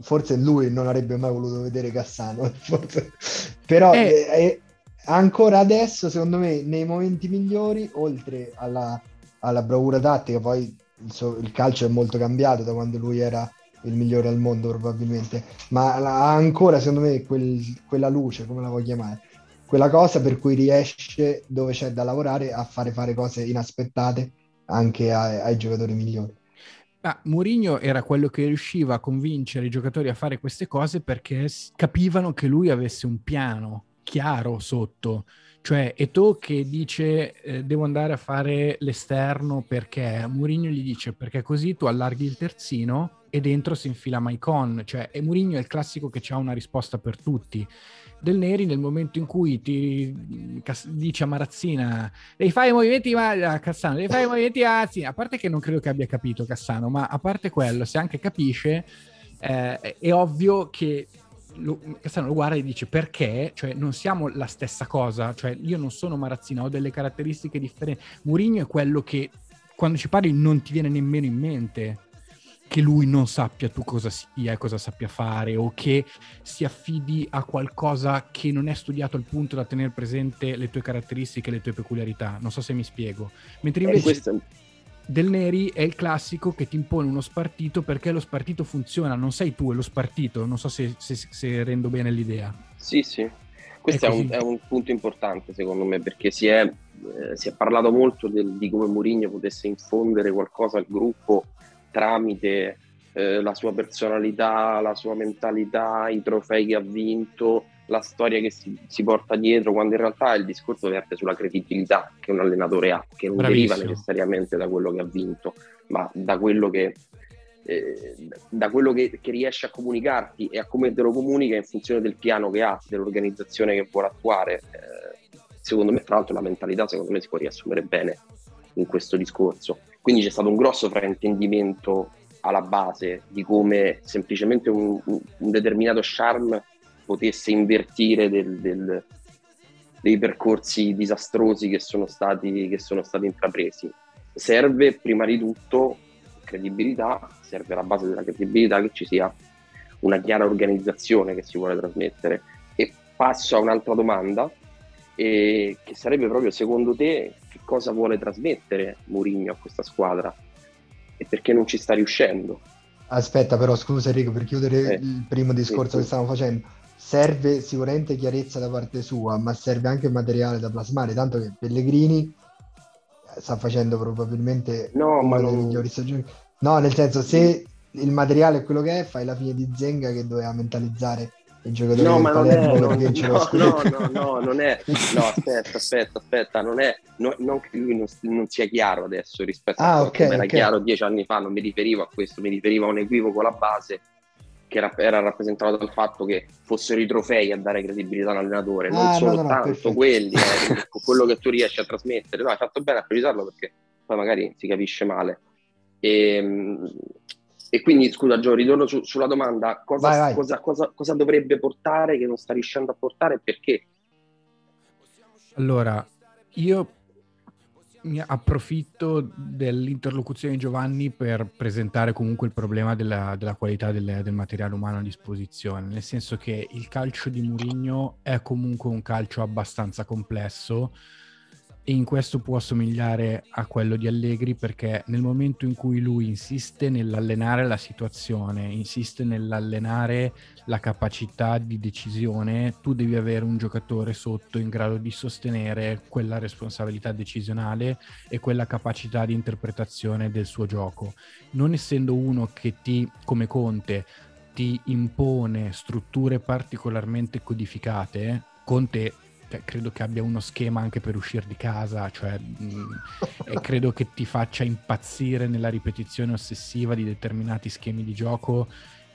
forse lui non avrebbe mai voluto vedere Cassano forse. però eh. Eh, ancora adesso secondo me nei momenti migliori oltre alla, alla bravura tattica poi il, suo, il calcio è molto cambiato da quando lui era il migliore al mondo probabilmente, ma ha ancora secondo me quel, quella luce, come la vuoi chiamare, quella cosa per cui riesce dove c'è da lavorare a fare fare cose inaspettate anche ai, ai giocatori migliori. Ah, Mourinho era quello che riusciva a convincere i giocatori a fare queste cose perché capivano che lui avesse un piano chiaro sotto. Cioè, Eto che dice eh, devo andare a fare l'esterno perché Mourinho gli dice perché così tu allarghi il terzino e dentro si infila Maicon, cioè e Mourinho è il classico che ha una risposta per tutti. Del Neri nel momento in cui ti cas- dice a Marazzina devi fare i movimenti a Cassano, devi fare i movimenti a Marazzina, a parte che non credo che abbia capito Cassano, ma a parte quello, se anche capisce, eh, è ovvio che lo, Cassano lo guarda e dice perché, cioè non siamo la stessa cosa, cioè io non sono Marazzina, ho delle caratteristiche differenti. Mourinho è quello che quando ci parli non ti viene nemmeno in mente che lui non sappia tu cosa sia e cosa sappia fare o che si affidi a qualcosa che non è studiato al punto da tenere presente le tue caratteristiche le tue peculiarità. Non so se mi spiego. Mentre invece questo... Del Neri è il classico che ti impone uno spartito perché lo spartito funziona, non sei tu, è lo spartito. Non so se, se, se rendo bene l'idea. Sì, sì. Questo è, è, un, è, un, punto importante secondo me perché si è, eh, si è parlato molto del, di come Mourinho potesse infondere qualcosa al gruppo tramite eh, la sua personalità, la sua mentalità, i trofei che ha vinto, la storia che si, si, porta dietro, quando in realtà il discorso verte sulla credibilità che un allenatore ha, che non Bravissimo. deriva necessariamente da quello che ha vinto, ma da quello che eh, da quello che, che, riesce a comunicarti e a come te lo comunica in funzione del piano che ha, dell'organizzazione che vuole attuare. Eh, secondo me, tra l'altro, la mentalità secondo me si può riassumere bene in questo discorso. Quindi c'è stato un grosso fraintendimento alla base di come semplicemente un, un determinato charme potesse invertire del, del, dei percorsi disastrosi che sono, stati, che sono stati intrapresi. Serve prima di tutto credibilità, serve alla base della credibilità che ci sia una chiara organizzazione che si vuole trasmettere. E passo a un'altra domanda, eh, che sarebbe proprio secondo te cosa vuole trasmettere Mourinho a questa squadra e perché non ci sta riuscendo? Aspetta però scusa Enrico per chiudere eh, il primo discorso sì, che stavamo facendo serve sicuramente chiarezza da parte sua, ma serve anche materiale da plasmare, tanto che Pellegrini eh, sta facendo probabilmente no, una delle non... migliori stagioni. No, nel senso, se il materiale è quello che è, fai la fine di Zenga che doveva mentalizzare il giocatore no, ma non è, no, no, no, no, no, non è, no, aspetta, aspetta, aspetta, non è, no, non che lui non, non, sia chiaro adesso rispetto ah, a okay, come era okay. chiaro dieci anni fa, non mi riferivo a questo, mi riferivo a un equivoco alla base che era, era rappresentato dal fatto che fossero i trofei a dare credibilità all'allenatore, non ah, solo no, no, tanto perfetto. quelli, eh, quello che tu riesci a trasmettere. No, hai fatto bene a precisarlo perché poi magari si capisce male. E, ehm, e quindi, scusa Gio, ritorno su, sulla domanda, cosa, vai, vai. Cosa, cosa, cosa dovrebbe portare che non sta riuscendo a portare e perché? Allora, io mi approfitto dell'interlocuzione di Giovanni per presentare comunque il problema della, della qualità del, del, materiale umano a disposizione, nel senso che il calcio di Mourinho è comunque un calcio abbastanza complesso e in questo può somigliare a quello di Allegri perché nel momento in cui lui insiste nell'allenare la situazione, insiste nell'allenare la capacità di decisione, tu devi avere un giocatore sotto in grado di sostenere quella responsabilità decisionale e quella capacità di interpretazione del suo gioco. Non essendo uno che ti, come Conte, ti impone strutture particolarmente codificate, Conte cioè, credo che abbia uno schema anche per uscire di casa, cioè, mh, e credo che ti faccia impazzire nella ripetizione ossessiva di determinati schemi di gioco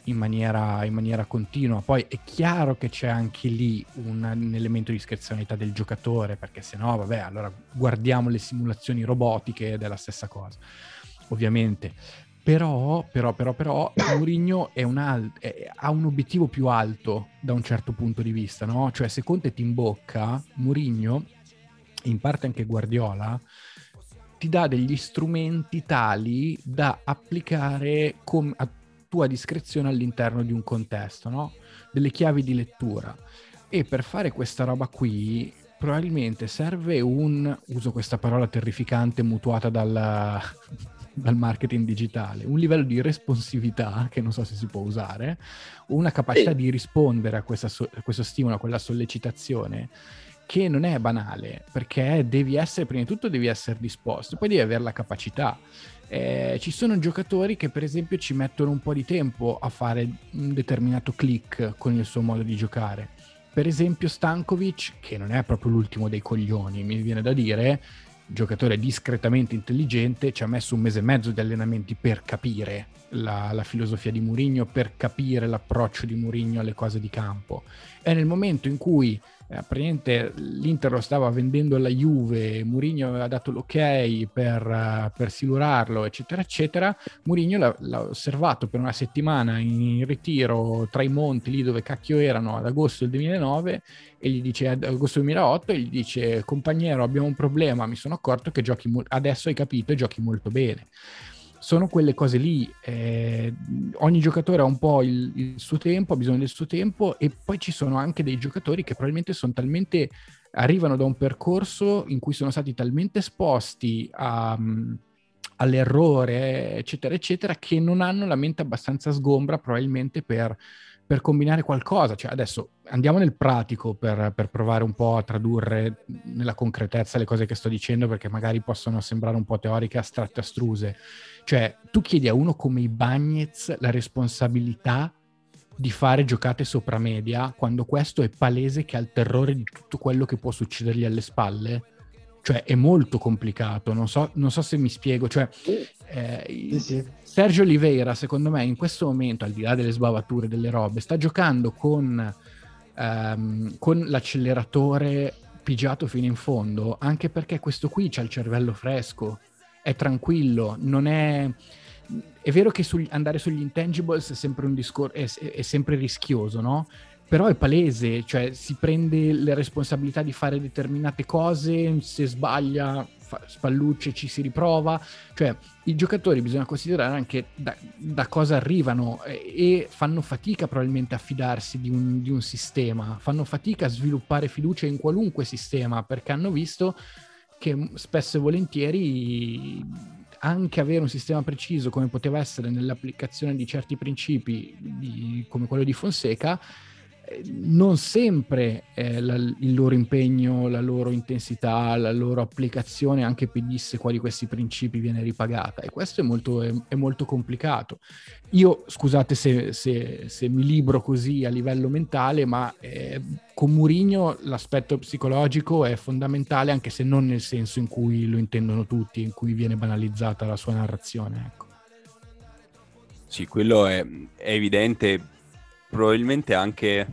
in maniera, in maniera continua. Poi è chiaro che c'è anche lì un, un elemento di discrezionalità del giocatore, perché se no, vabbè, allora guardiamo le simulazioni robotiche ed è la stessa cosa, ovviamente. Però, però, però, però, Mourinho al- è, ha un obiettivo più alto da un certo punto di vista, no? Cioè, se Conte ti imbocca, Mourinho, in parte anche Guardiola, ti dà degli strumenti tali da applicare com- a tua discrezione all'interno di un contesto, no? Delle chiavi di lettura. E per fare questa roba qui, probabilmente serve un, uso questa parola terrificante mutuata dal dal marketing digitale, un livello di responsività, che non so se si può usare, una capacità sì. di rispondere a, so- a questo stimolo, a quella sollecitazione, che non è banale, perché devi essere, prima di tutto devi essere disposto, poi devi avere la capacità. Eh, ci sono giocatori che per esempio ci mettono un po' di tempo a fare un determinato click con il suo modo di giocare. Per esempio Stankovic, che non è proprio l'ultimo dei coglioni, mi viene da dire, giocatore discretamente intelligente, ci ha messo un mese e mezzo di allenamenti per capire la, la filosofia di Mourinho, per capire l'approccio di Mourinho alle cose di campo. E nel momento in cui eh, l'Inter lo stava vendendo alla Juve, Mourinho aveva dato l'ok per, uh, per silurarlo, eccetera, eccetera, Mourinho l'ha, l'ha, osservato per una settimana in ritiro tra i monti, lì dove cacchio erano, ad agosto del 2009, e gli dice, ad agosto 2008, e gli dice, compagnero, abbiamo un problema, mi sono accorto che giochi, mo- adesso hai capito giochi molto bene sono quelle cose lì. Eh, ogni giocatore ha un po' il, il, suo tempo, ha bisogno del suo tempo e poi ci sono anche dei giocatori che probabilmente sono talmente arrivano da un percorso in cui sono stati talmente esposti a, all'errore, eccetera, eccetera, che non hanno la mente abbastanza sgombra probabilmente per, per combinare qualcosa. Cioè, adesso andiamo nel pratico per, per, provare un po' a tradurre nella concretezza le cose che sto dicendo, perché magari possono sembrare un po' teoriche, astratte, astruse. Cioè, tu chiedi a uno come i Bagnets la responsabilità di fare giocate sopra media quando questo è palese che ha il terrore di tutto quello che può succedergli alle spalle? cioè è molto complicato, non so, non so se mi spiego, cioè eh, sì, sì. Sergio Oliveira secondo me in questo momento, al di là delle sbavature delle robe, sta giocando con, ehm, con l'acceleratore pigiato fino in fondo, anche perché questo qui c'ha il cervello fresco, è tranquillo, non è è vero che sugli, andare sugli intangibles è sempre un discorso, è, è, sempre rischioso, no? Però è palese, cioè si prende le responsabilità di fare determinate cose, se sbaglia fa, spallucce ci si riprova, cioè i giocatori bisogna considerare anche da, da cosa arrivano e, e, fanno fatica probabilmente a fidarsi di un, di un sistema, fanno fatica a sviluppare fiducia in qualunque sistema perché hanno visto che spesso e volentieri anche avere un sistema preciso come poteva essere nell'applicazione di certi principi di, come quello di Fonseca non sempre eh, la, il loro impegno, la loro intensità, la loro applicazione anche pedisse quali questi principi viene ripagata e questo è molto, è, è molto complicato. Io scusate se, se, se, mi libro così a livello mentale, ma eh, con Murigno l'aspetto psicologico è fondamentale anche se non nel senso in cui lo intendono tutti, in cui viene banalizzata la sua narrazione. Ecco. Sì, quello è, è evidente probabilmente anche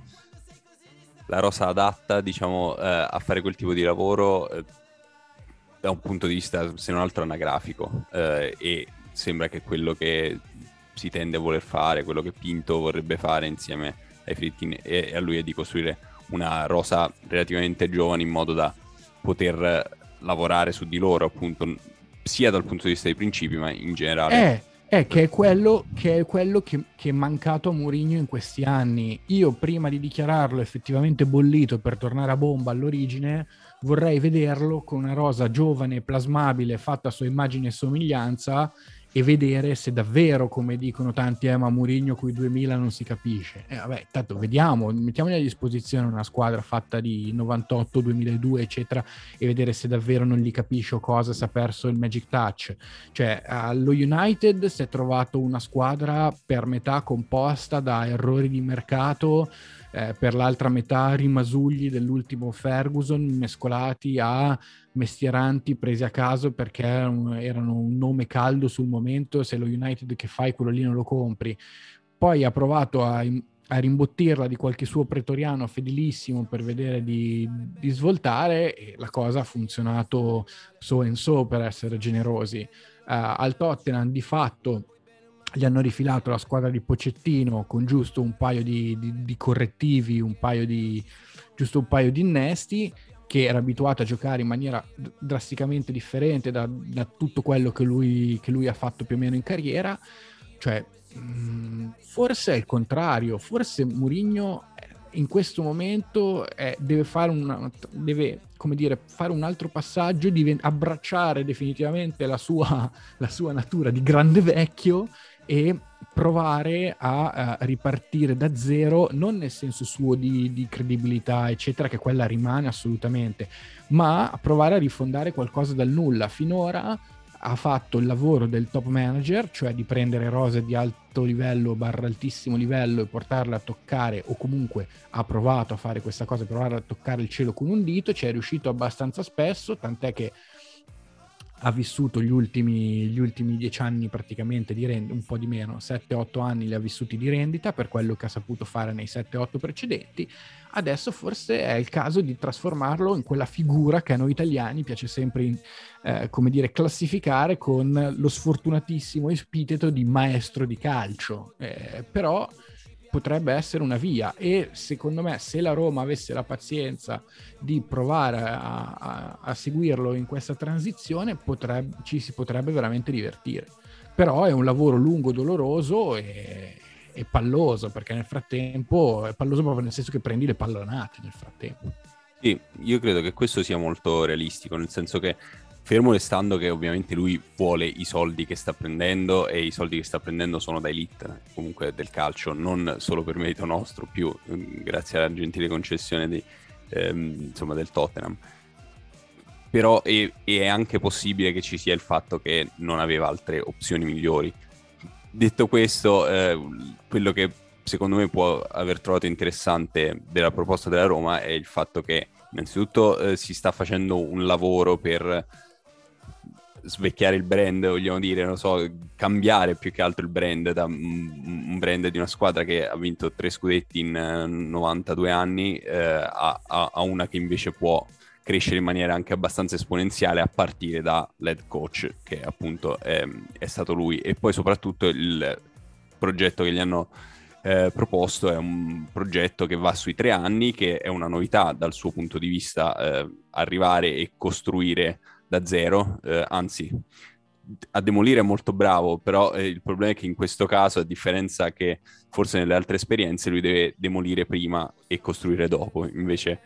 la rosa adatta, diciamo, eh, a fare quel tipo di lavoro eh, da un punto di vista, se non altro, anagrafico. Eh, e sembra che quello che si tende a voler fare, quello che Pinto vorrebbe fare insieme ai Fritkin e, e a lui è di costruire una rosa relativamente giovane in modo da poter lavorare su di loro, appunto, sia dal punto di vista dei principi, ma in generale. È che è quello, che, è, quello che, che, è mancato a Mourinho in questi anni. Io prima di dichiararlo effettivamente bollito per tornare a bomba all'origine, vorrei vederlo con una rosa giovane, plasmabile, fatta a sua immagine e somiglianza e vedere se davvero, come dicono tanti, eh, ma Mourinho con i 2000 non si capisce. Eh, vabbè, intanto vediamo, mettiamogli a disposizione una squadra fatta di 98, 2002, eccetera, e vedere se davvero non gli capisce o cosa, se ha perso il magic touch. Cioè, allo United si è trovato una squadra per metà composta da errori di mercato, eh, per l'altra metà rimasugli dell'ultimo Ferguson mescolati a mestieranti presi a caso perché erano un nome caldo sul momento, se lo United che fai quello lì non lo compri. Poi ha provato a, a rimbottirla di qualche suo pretoriano fedelissimo per vedere di, di, svoltare e la cosa ha funzionato so in so per essere generosi. Uh, al Tottenham di fatto gli hanno rifilato la squadra di Pocettino con giusto un paio di, di, di correttivi, un paio di, giusto un paio di innesti, che era abituato a giocare in maniera drasticamente differente da, da tutto quello che lui, che lui, ha fatto più o meno in carriera. Cioè, mh, mm, forse è il contrario, forse Mourinho eh, in questo momento eh, deve, fare, una, deve dire, fare un altro passaggio, div- abbracciare definitivamente la sua, la sua natura di grande vecchio e provare a, a, ripartire da zero, non nel senso suo di, di, credibilità, eccetera, che quella rimane assolutamente, ma a provare a rifondare qualcosa dal nulla. Finora ha fatto il lavoro del top manager, cioè di prendere rose di alto livello barra altissimo livello e portarle a toccare, o comunque ha provato a fare questa cosa, provare a toccare il cielo con un dito, ci è riuscito abbastanza spesso, tant'è che ha vissuto gli ultimi, gli ultimi dieci anni praticamente di rendita, un po' di meno, 7-8 anni li ha vissuti di rendita per quello che ha saputo fare nei 7-8 precedenti, adesso forse è il caso di trasformarlo in quella figura che a noi italiani piace sempre, eh, come dire, classificare con lo sfortunatissimo epiteto di maestro di calcio, eh, però potrebbe essere una via e secondo me se la Roma avesse la pazienza di provare a, a, a seguirlo in questa transizione potrebbe, ci si potrebbe veramente divertire. Però è un lavoro lungo, doloroso e, e palloso perché nel frattempo è palloso proprio nel senso che prendi le pallonate nel frattempo. Sì, io credo che questo sia molto realistico, nel senso che Fermo restando che ovviamente lui vuole i soldi che sta prendendo e i soldi che sta prendendo sono da elite, comunque del calcio, non solo per merito nostro, più mm, grazie alla gentile concessione di, ehm, insomma, del Tottenham. Però è, è, anche possibile che ci sia il fatto che non aveva altre opzioni migliori. Detto questo, eh, quello che secondo me può aver trovato interessante della proposta della Roma è il fatto che innanzitutto eh, si sta facendo un lavoro per svecchiare il brand, vogliamo dire, non so, cambiare più che altro il brand da un brand di una squadra che ha vinto tre scudetti in 92 eh, anni eh, a, a, una che invece può crescere in maniera anche abbastanza esponenziale a partire da lead coach che appunto è, è stato lui. E poi soprattutto il progetto che gli hanno eh, proposto è un progetto che va sui tre anni che è una novità dal suo punto di vista eh, arrivare e costruire da zero, eh, anzi a demolire è molto bravo, però eh, il problema è che in questo caso, a differenza che forse nelle altre esperienze, lui deve demolire prima e costruire dopo. Invece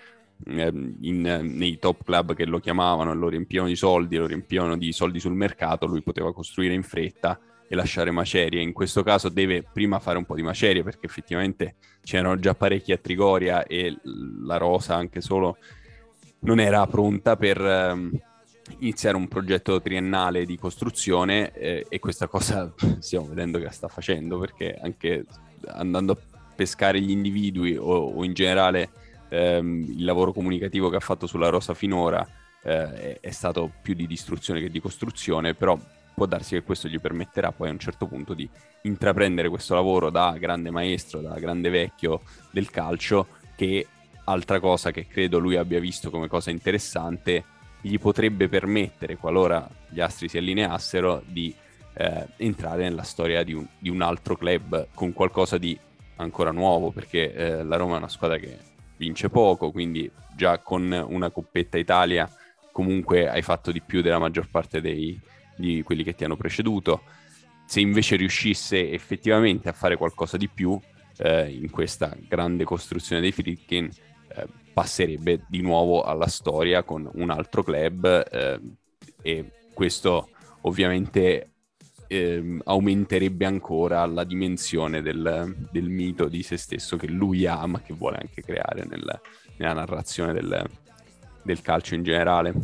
ehm, in, nei top club che lo chiamavano, lo riempivano di soldi, lo riempivano di soldi sul mercato, lui poteva costruire in fretta e lasciare macerie. In questo caso deve prima fare un po' di macerie perché effettivamente c'erano già parecchi a Trigoria e la rosa anche solo non era pronta per... Ehm, iniziare un progetto triennale di costruzione eh, e questa cosa stiamo vedendo che la sta facendo perché anche andando a pescare gli individui o, o in generale ehm, il lavoro comunicativo che ha fatto sulla rosa finora eh, è, è stato più di distruzione che di costruzione, però può darsi che questo gli permetterà poi a un certo punto di intraprendere questo lavoro da grande maestro, da grande vecchio del calcio, che altra cosa che credo lui abbia visto come cosa interessante gli potrebbe permettere, qualora gli astri si allineassero, di eh, entrare nella storia di un, di un, altro club con qualcosa di ancora nuovo, perché eh, la Roma è una squadra che vince poco, quindi già con una coppetta Italia comunque hai fatto di più della maggior parte dei, di quelli che ti hanno preceduto. Se invece riuscisse effettivamente a fare qualcosa di più eh, in questa grande costruzione dei Fritkin, passerebbe di nuovo alla storia con un altro club eh, e questo ovviamente eh, aumenterebbe ancora la dimensione del, del, mito di se stesso che lui ha ma che vuole anche creare nel, nella narrazione del, del calcio in generale.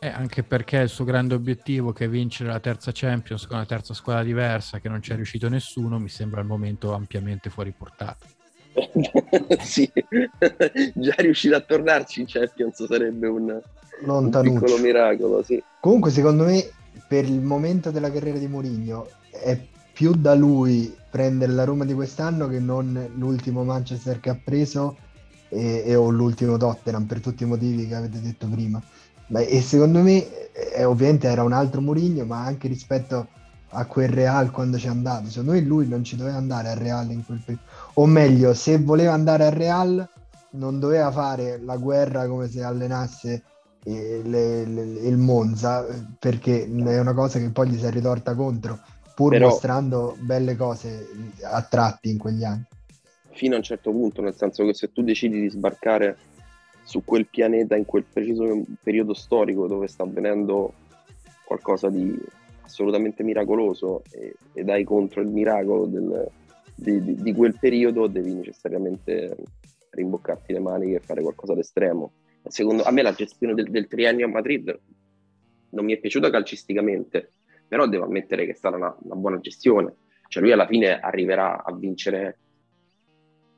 Eh, anche perché il suo grande obiettivo che è vincere la terza Champions con una terza squadra diversa che non c'è riuscito nessuno mi sembra al momento ampiamente fuori portata. sì, già riuscire a tornarci in Champions sarebbe un, un piccolo miracolo. Sì. Comunque, secondo me, per il momento della carriera di Mourinho, è più da lui prendere la Roma di quest'anno che non l'ultimo Manchester che ha preso e, e o l'ultimo Tottenham per tutti i motivi che avete detto prima. Beh, e secondo me, eh, ovviamente era un altro Mourinho, ma anche rispetto a quel Real quando ci è andato. Secondo me lui non ci doveva andare al Real in quel periodo. O meglio, se voleva andare al Real non doveva fare la guerra come se allenasse eh, le, le, il Monza, perché è una cosa che poi gli si è ritorta contro, pur Però, mostrando belle cose a tratti in quegli anni. Fino a un certo punto, nel senso che se tu decidi di sbarcare su quel pianeta in quel preciso periodo storico dove sta avvenendo qualcosa di assolutamente miracoloso e, ed hai contro il miracolo del, di, di, di, quel periodo, devi necessariamente rimboccarti le mani e fare qualcosa d'estremo. Secondo a me la gestione del, del triennio a Madrid non mi è piaciuta calcisticamente, però devo ammettere che è stata una, una buona gestione. Cioè lui alla fine arriverà a vincere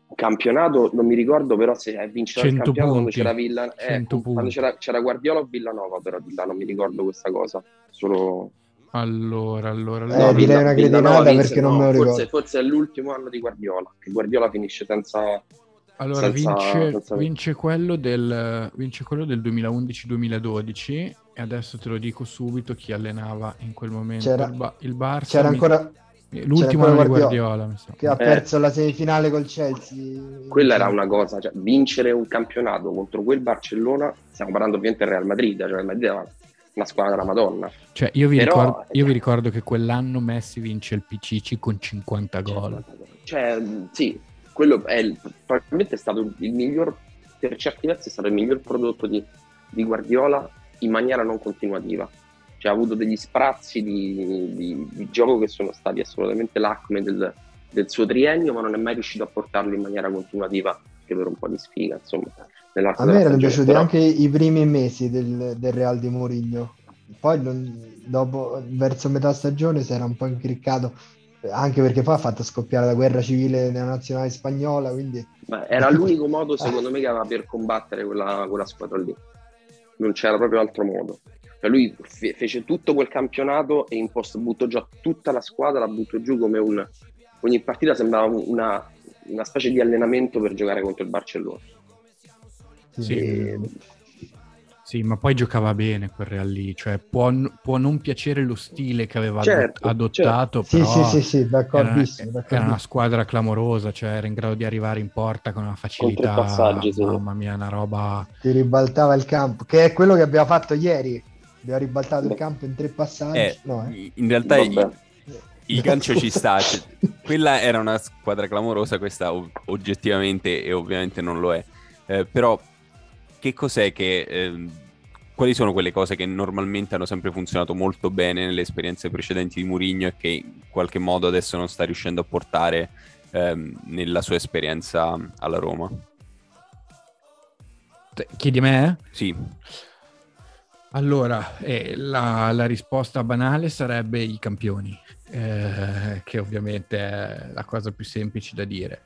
un campionato, non mi ricordo però se è vincere il campionato quando c'era Villa, eh, quando c'era, c'era Guardiola o Villanova però di là, non mi ricordo questa cosa, solo allora, allora, allora. Eh, no, direi una cretinata perché non me lo ricordo. Forse, forse, è l'ultimo anno di Guardiola, che Guardiola finisce senza... Allora, senza, vince, senza... Vince, quello del, vince quello del 2011-2012 e adesso te lo dico subito chi allenava in quel momento c'era, il, ba- il Barça. C'era ancora... L'ultimo anno Guardiola, di Guardiola che ha perso eh, la semifinale col Chelsea. Quella era una cosa, cioè, vincere un campionato contro quel Barcellona, stiamo parlando ovviamente del Real Madrid, cioè il Madrid aveva una squadra della Madonna. Cioè, io vi, Però, ricordo, io vi ricordo che quell'anno Messi vince il PCC con 50 gol. Cioè, sì, quello è il, probabilmente è stato il miglior, per certi versi è stato il miglior prodotto di, di Guardiola in maniera non continuativa. Cioè, ha avuto degli sprazzi di, di, di gioco che sono stati assolutamente l'acme del, del suo triennio, ma non è mai riuscito a portarlo in maniera continuativa, che per un po' di sfiga, insomma. A me erano piaciuti però... anche i primi mesi del, del Real di Mourinho. Poi non, dopo, verso metà stagione si era un po' incriccato. anche perché poi ha fatto scoppiare la guerra civile nella nazionale spagnola, quindi... Ma era l'unico modo, secondo me, che aveva per combattere quella, quella squadra lì. Non c'era proprio altro modo. Cioè lui fe- fece tutto quel campionato e in post buttò già tutta la squadra, la buttò giù come un... Ogni partita sembrava una, una specie di allenamento per giocare contro il Barcellona. Sì. E- Sì, ma poi giocava bene quel Real lì, cioè può, può non piacere lo stile che aveva Certo, adott- adottato, Sì, però sì, sì, sì, era, d'accordissimo. era d'accordissimo. una squadra clamorosa, cioè era in grado di arrivare in porta con una facilità, passaggi, sì. mamma mia, una roba... Ti ribaltava il campo, che è quello che abbiamo fatto ieri. Abbiamo ribaltato il campo in tre passaggi. Eh, no, eh. in realtà Vabbè. il, il gancio ci sta. cioè, quella era una squadra clamorosa, questa oggettivamente e ovviamente non lo è. Eh, però che cos'è che... ehm, quali sono quelle cose che normalmente hanno sempre funzionato molto bene nelle esperienze precedenti di Mourinho e che in qualche modo adesso non sta riuscendo a portare ehm, nella sua esperienza alla Roma? Chiedi a me? Sì, Allora, eh, la, la risposta banale sarebbe i campioni, eh, che ovviamente è la cosa più semplice da dire.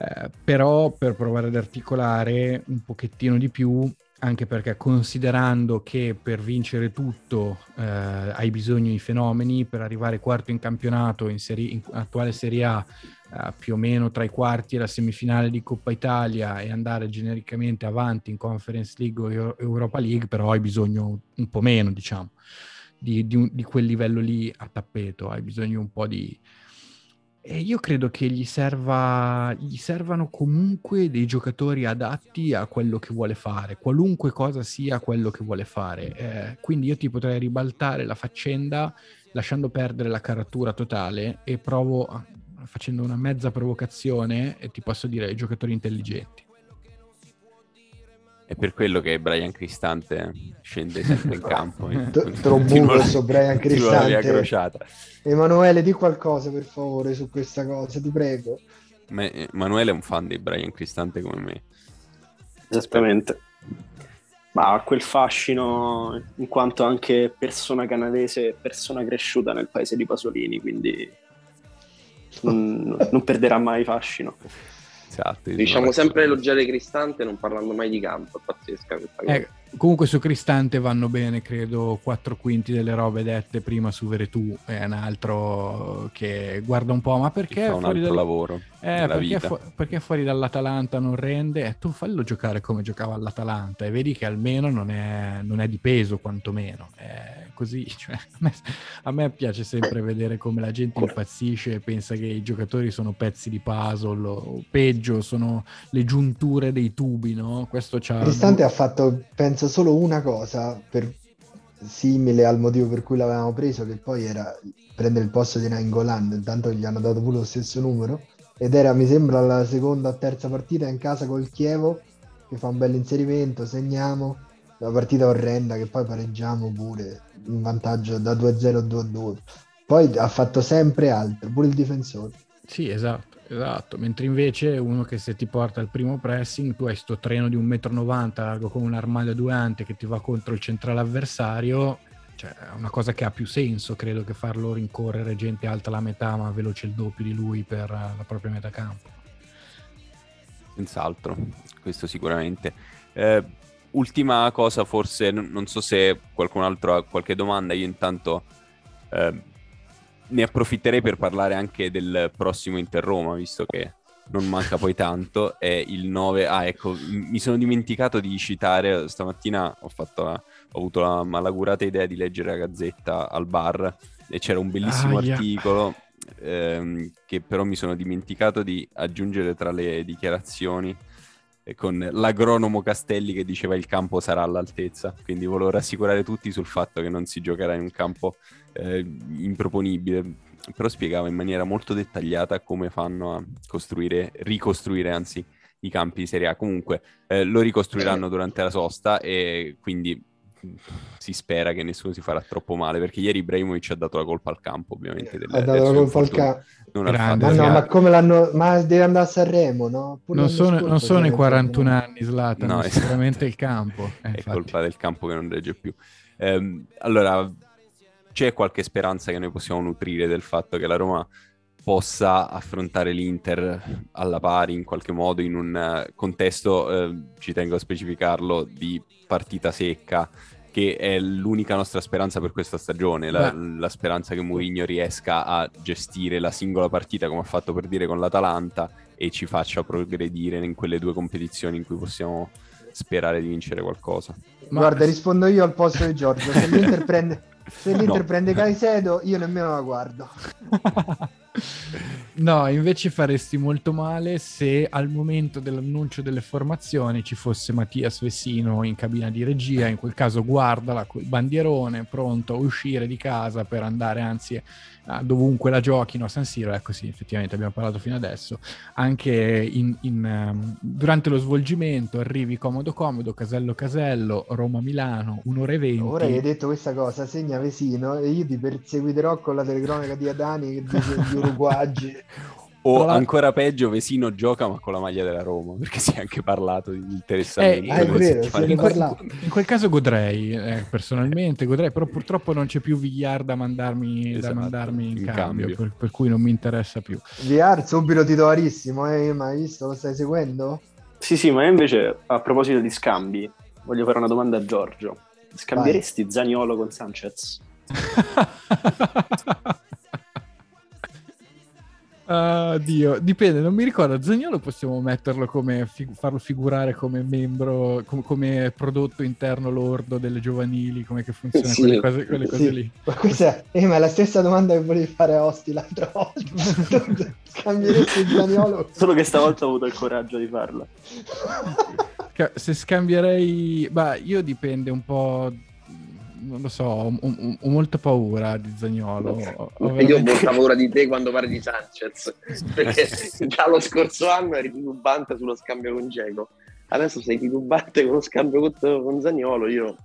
Eh, però per provare ad articolare un pochettino di più, anche perché considerando che per vincere tutto eh, hai bisogno di fenomeni, per arrivare quarto in campionato in, serie, in attuale Serie A, eh, più o meno tra i quarti e la semifinale di Coppa Italia e andare genericamente avanti in Conference League o Eu- Europa League, però hai bisogno un po' meno, diciamo, di, di un- di quel livello lì a tappeto, hai bisogno un po' di... E io credo che gli, serva, gli servano comunque dei giocatori adatti a quello che vuole fare, qualunque cosa sia quello che vuole fare. Eh, quindi io ti potrei ribaltare la faccenda lasciando perdere la caratura totale e provo, facendo una mezza provocazione, e ti posso dire giocatori intelligenti. È per quello che Brian Cristante scende sempre in campo. eh. La- sto Brian Cristante. Emanuele, di qualcosa per favore su questa cosa, ti prego. Ma- Emanuele è un fan di Brian Cristante come me. Esattamente. Ma ha quel fascino in quanto anche persona canadese, persona cresciuta nel paese di Pasolini, quindi non, non perderà mai fascino. Esatto. Diciamo sempre elogiare Cristante non parlando mai di campo, è pazzesca questa cosa. Eh, comunque su Cristante vanno bene, credo, quattro quinti delle robe dette prima su Veretù, è un altro che guarda un po', ma perché fa un fuori altro dal- lavoro Eh, perché, fu- perché fuori dall'Atalanta non rende? Eh, tu fallo giocare come giocava all'Atalanta e vedi che almeno non è, non è di peso, quantomeno. È così. cioè, a, me, a me piace sempre vedere come la gente impazzisce e pensa che i giocatori sono pezzi di puzzle o peggio, sono le giunture dei tubi, no? Questo c'ha... Cristante ha fatto, penso, solo una cosa per- simile al motivo per cui l'avevamo preso, che poi era prendere il posto di Nainggolan, intanto gli hanno dato pure lo stesso numero, ed era, mi sembra, la seconda o terza partita in casa col Chievo, che fa un bel inserimento, segniamo, la partita orrenda che poi pareggiamo pure, in vantaggio da 2-0 a 2-2. Poi ha fatto sempre altro, pure il difensore. Sì, esatto, esatto. Mentre invece uno che se ti porta al primo pressing, tu hai sto treno di 1,90 m largo come un'armadia a due ante che ti va contro il centrale avversario, cioè è una cosa che ha più senso, credo, che farlo rincorrere gente alta la metà ma veloce il doppio di lui per eh, la propria metà campo. Senz'altro, questo sicuramente. Eh, ultima cosa, forse, n- non so se qualcun altro ha qualche domanda, io intanto eh, ne approfitterei per parlare anche del prossimo Inter Roma, visto che non manca poi tanto, è il 9... Ah, ecco, m- mi sono dimenticato di citare, stamattina ho, fatto la- ho avuto la malaugurata idea di leggere la gazzetta al bar e c'era un bellissimo Aia. articolo ehm, che però mi sono dimenticato di aggiungere tra le dichiarazioni con l'agronomo Castelli che diceva il campo sarà all'altezza, quindi volevo rassicurare tutti sul fatto che non si giocherà in un campo eh, improponibile, però spiegava in maniera molto dettagliata come fanno a costruire, ricostruire anzi i campi di Serie A. Comunque eh, lo ricostruiranno durante la sosta e quindi si spera che nessuno si farà troppo male perché ieri Ibrahimovic ha dato la colpa al campo ovviamente del, Ha dato la colpa al campo. Ma fatto- no, Esatto. ma come l'hanno... Ma deve andare a Sanremo, no? Pure Non sono, scorso non sono i c'era 41 infortunato. anni, Zlatan, No, è esatto. sicuramente il campo. Eh, è infatti. colpa del campo che non regge più. Ehm, allora, c'è qualche speranza che noi possiamo nutrire del fatto che la Roma possa affrontare l'Inter alla pari in qualche modo in un eh, contesto, eh, ci tengo a specificarlo, di partita secca, che è l'unica nostra speranza per questa stagione, la, la speranza che Mourinho riesca a gestire la singola partita come ha fatto per dire con l'Atalanta e ci faccia progredire in quelle due competizioni in cui possiamo sperare di vincere qualcosa. Ma... Guarda, rispondo io al posto di Giorgio, se l'Inter prende, se l'Inter no. prende Caicedo io nemmeno la guardo. No, invece faresti molto male se al momento dell'annuncio delle formazioni ci fosse Mattias Vessino in cabina di regia, in quel caso guardala col bandierone pronto a uscire di casa per andare anzi dovunque la giochino a San Siro, ecco sì, effettivamente abbiamo parlato fino adesso, anche in, in, um, durante lo svolgimento arrivi comodo comodo, casello casello, Roma-Milano, un'ora e venti. Ora che hai detto questa cosa, segna Vesino e io ti perseguiterò con la telecronaca di Adani che dice gli uruguaggi. O la... ancora peggio, Vesino gioca ma con la maglia della Roma, perché si è anche parlato di interessamento. Eh, vero, in, quel, in, quel, caso godrei, eh, personalmente godrei, però purtroppo non c'è più Villar da mandarmi, esatto, da mandarmi in, in, cambio, cambio. Per, per, cui non mi interessa più. Villar subito titolarissimo, eh, ma hai visto, lo stai seguendo? Sì, sì, ma invece a proposito di scambi, voglio fare una domanda a Giorgio. Scambieresti Vai. Zaniolo con Sanchez? Uh, Dio, dipende, non mi ricordo. Zagnolo possiamo metterlo come fig- farlo figurare come membro, com- come prodotto interno lordo delle giovanili, come che funziona sì, quelle cose, quelle cose lì. Ma questa è, eh, ma è la stessa domanda che volevi fare a Osti l'altra volta. Scambieresti Zagnolo? Solo che stavolta ho avuto il coraggio di farla. Se scambierei, beh, io dipende un po' non lo so, ho, ho, ho molta paura di Zagnolo. Ho, veramente... Io ho molta paura di te quando parli di Sanchez, perché già lo scorso anno eri titubante sullo scambio con Geco. Adesso sei titubante con lo scambio con, con Zagnolo, io...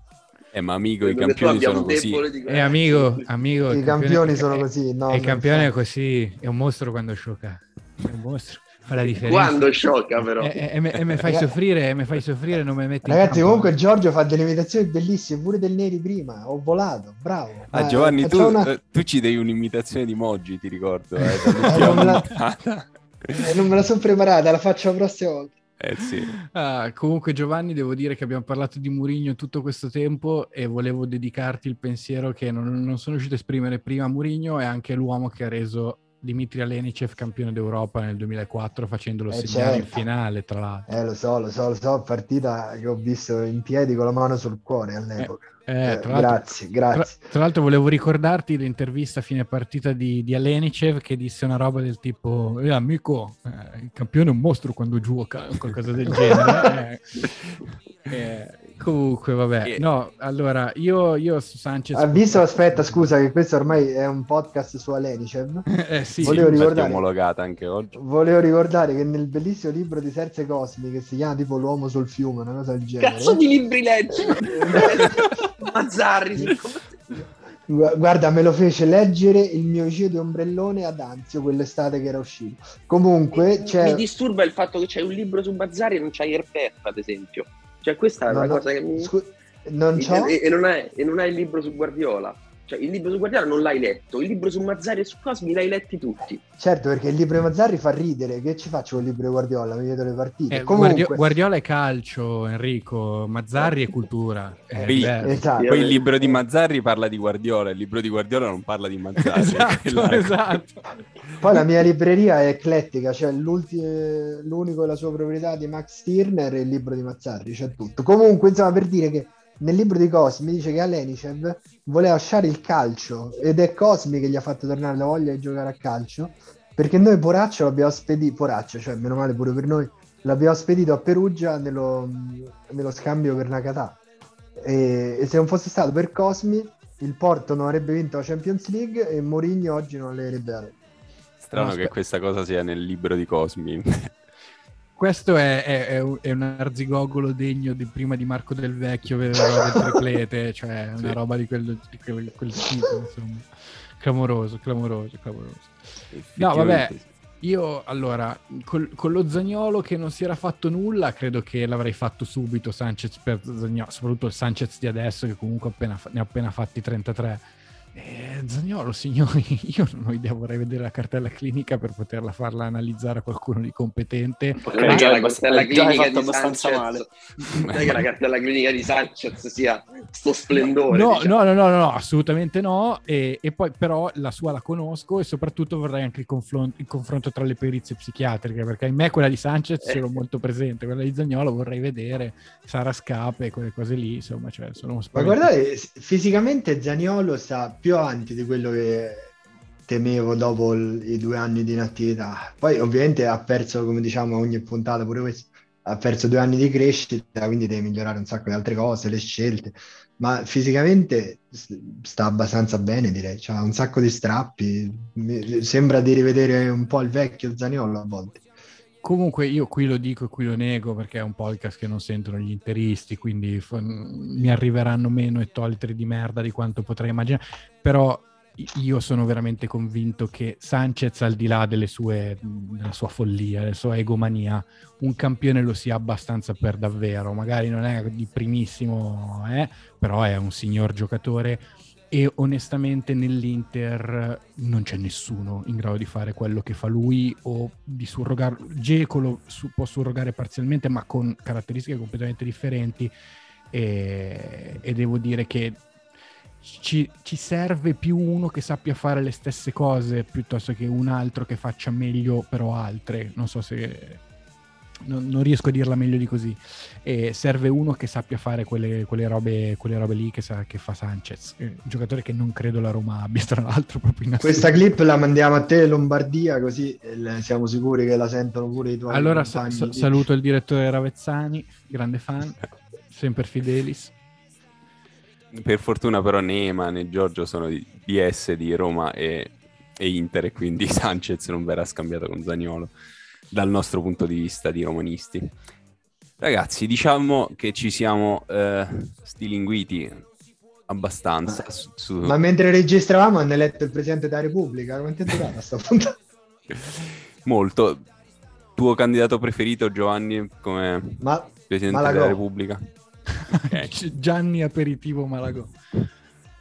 Eh, ma amico, i campioni sono così. Eh, amico, amico, i campioni, sono così. No, il campione è così, è un mostro quando sciocca. È un mostro fa la differenza. Quando sciocca però. E, e, e mi fai soffrire, e mi fai soffrire, non mi metti Ragazzi, comunque Giorgio fa delle imitazioni bellissime, pure del Neri prima, ho volato, bravo. Ah, Giovanni, tu, una... Eh, tu, ci devi un'imitazione di Moggi, ti ricordo. Eh, eh, non, me la... eh, non me la sono preparata, la faccio la prossima volta. Eh sì. Ah, comunque Giovanni, devo dire che abbiamo parlato di Murigno tutto questo tempo e volevo dedicarti il pensiero che non, non sono riuscito a esprimere prima. Murigno è anche l'uomo che ha reso Dimitri Alenicev campione d'Europa nel 2004 facendolo eh segnare certo. in finale tra l'altro. Eh lo so, lo so, lo so, partita che ho visto in piedi con la mano sul cuore all'epoca. Eh, eh, grazie, grazie. Tra, tra, l'altro volevo ricordarti l'intervista a fine partita di, di Alenicev che disse una roba del tipo eh, amico, eh, il campione è un mostro quando gioca, o qualcosa del genere. Eh, eh, Comunque, vabbè, no, allora io, io su Sanchez. Ha visto? Aspetta, scusa, che questo ormai è un podcast su Alenicev. eh sì, volevo ricordare, omologata anche oggi. Volevo ricordare che nel bellissimo libro di Serse Cosmi, che si chiama tipo L'uomo sul fiume, una cosa del genere. Cazzo di libri leggi! Mazzarri, Guarda, me lo fece leggere il mio di ombrellone ad Anzio quell'estate che era uscito. Comunque, mi, c'è... mi disturba il fatto che c'è un libro su Mazzari e non c'hai Erpef, ad esempio. Cioè, questa è no, una no, cosa che mi. Scu- non c'ho... e, e, non hai, e non hai il libro su Guardiola. Cioè, il libro su Guardiola non l'hai letto, il libro su Mazzari e su Cosmi l'hai letti tutti. Certo, perché il libro di Mazzari fa ridere. Che ci faccio con il libro di Guardiola? Mi vedo le partite. Eh, Comunque... Guardiola è calcio, Enrico. Mazzarri è cultura. Eh, poi, esatto. poi, il libro di Mazzarri parla di Guardiola, il libro di Guardiola non parla di Mazzarri. esatto, esatto. Poi la mia libreria è eclettica, cioè l'unico e la sua proprietà di Max Stirner è il libro di Mazzarri, c'è tutto. Comunque, insomma, per dire che nel libro di Cosmi dice che Alenicev voleva lasciare il calcio ed è Cosmi che gli ha fatto tornare la voglia di giocare a calcio perché noi Poraccio l'abbiamo spedito, Poraccio, cioè meno male pure per noi, l'abbiamo spedito a Perugia nello, nello scambio per Nakata. E, e, se non fosse stato per Cosmi, il Porto non avrebbe vinto la Champions League e Mourinho oggi non le avrebbe dato. Strano no, che questa cosa sia nel libro di Cosmi. Questo è, è, è, un, arzigogolo degno di prima di Marco Del Vecchio del triplete, cioè una sì. roba di quel, di quel, quel tipo, insomma. Clamoroso, clamoroso, clamoroso. No, vabbè, io allora, col, con lo Zagnolo che non si era fatto nulla, credo che l'avrei fatto subito Sanchez per Zagnolo, soprattutto il Sanchez di adesso che comunque appena, ne ha appena fatti 33 Eh, Zagnolo, signori, io non ho idea, vorrei vedere la cartella clinica per poterla farla analizzare a qualcuno di competente. È che la cartella già clinica di abbastanza Sanchez, male. non è che la cartella clinica di Sanchez sia sto splendore. No, diciamo. no, no, no, no, assolutamente no. E, e poi però la sua la conosco e soprattutto vorrei anche il, conflon- il confronto tra le perizie psichiatriche, perché in me quella di Sanchez Eh. ce l'ho molto presente, quella di Zagnolo vorrei vedere, Sara Scape, quelle cose lì, insomma, cioè, sono Ma guardate, s- fisicamente Zaniolo sta più avanti di quello che temevo dopo il- i due anni di inattività. Poi ovviamente ha perso, come diciamo ogni puntata, pure questo, ha perso due anni di crescita, quindi deve migliorare un sacco di altre cose, le scelte, ma fisicamente sta abbastanza bene, direi. C'ha un sacco di strappi, mi- sembra di rivedere un po' il vecchio Zaniolo a volte. Comunque io qui lo dico e qui lo nego perché è un podcast che non sentono gli interisti, quindi f- mi arriveranno meno ettolitri di merda di quanto potrei immaginare, però io sono veramente convinto che Sanchez, al di là sue, della sua follia, della sua egomania, un campione lo sia abbastanza per davvero, magari non è di primissimo, eh, però è un signor giocatore e onestamente nell'Inter non c'è nessuno in grado di fare quello che fa lui o di surrogare Geco lo su- può surrogare parzialmente ma con caratteristiche completamente differenti. E, e devo dire che ci, ci serve più uno che sappia fare le stesse cose piuttosto che un altro che faccia meglio però altre. Non so se non, non riesco a dirla meglio di così. E serve uno che sappia fare quelle, quelle robe, quelle robe lì che, sa, che fa Sanchez, Eh, un giocatore che non credo la Roma abbia, tra l'altro, proprio in Questa clip la mandiamo a te Lombardia, così eh, siamo sicuri che la sentono pure i tuoi Allora sa- saluto il direttore Ravezzani, grande fan, sempre Fidelis. Per fortuna però né Ema né Giorgio sono di DS di Roma e, e Inter e quindi Sanchez non verrà scambiato con Zaniolo dal nostro punto di vista di romanisti. Ragazzi, diciamo che ci siamo eh, stilinguiti abbastanza su, su- Ma mentre registravamo hanno eletto il Presidente della Repubblica, quanto è durata sta puntata? molto. Tuo candidato preferito Giovanni come Ma Presidente Malagò. della Repubblica? Ok. Gianni Aperitivo Malagò.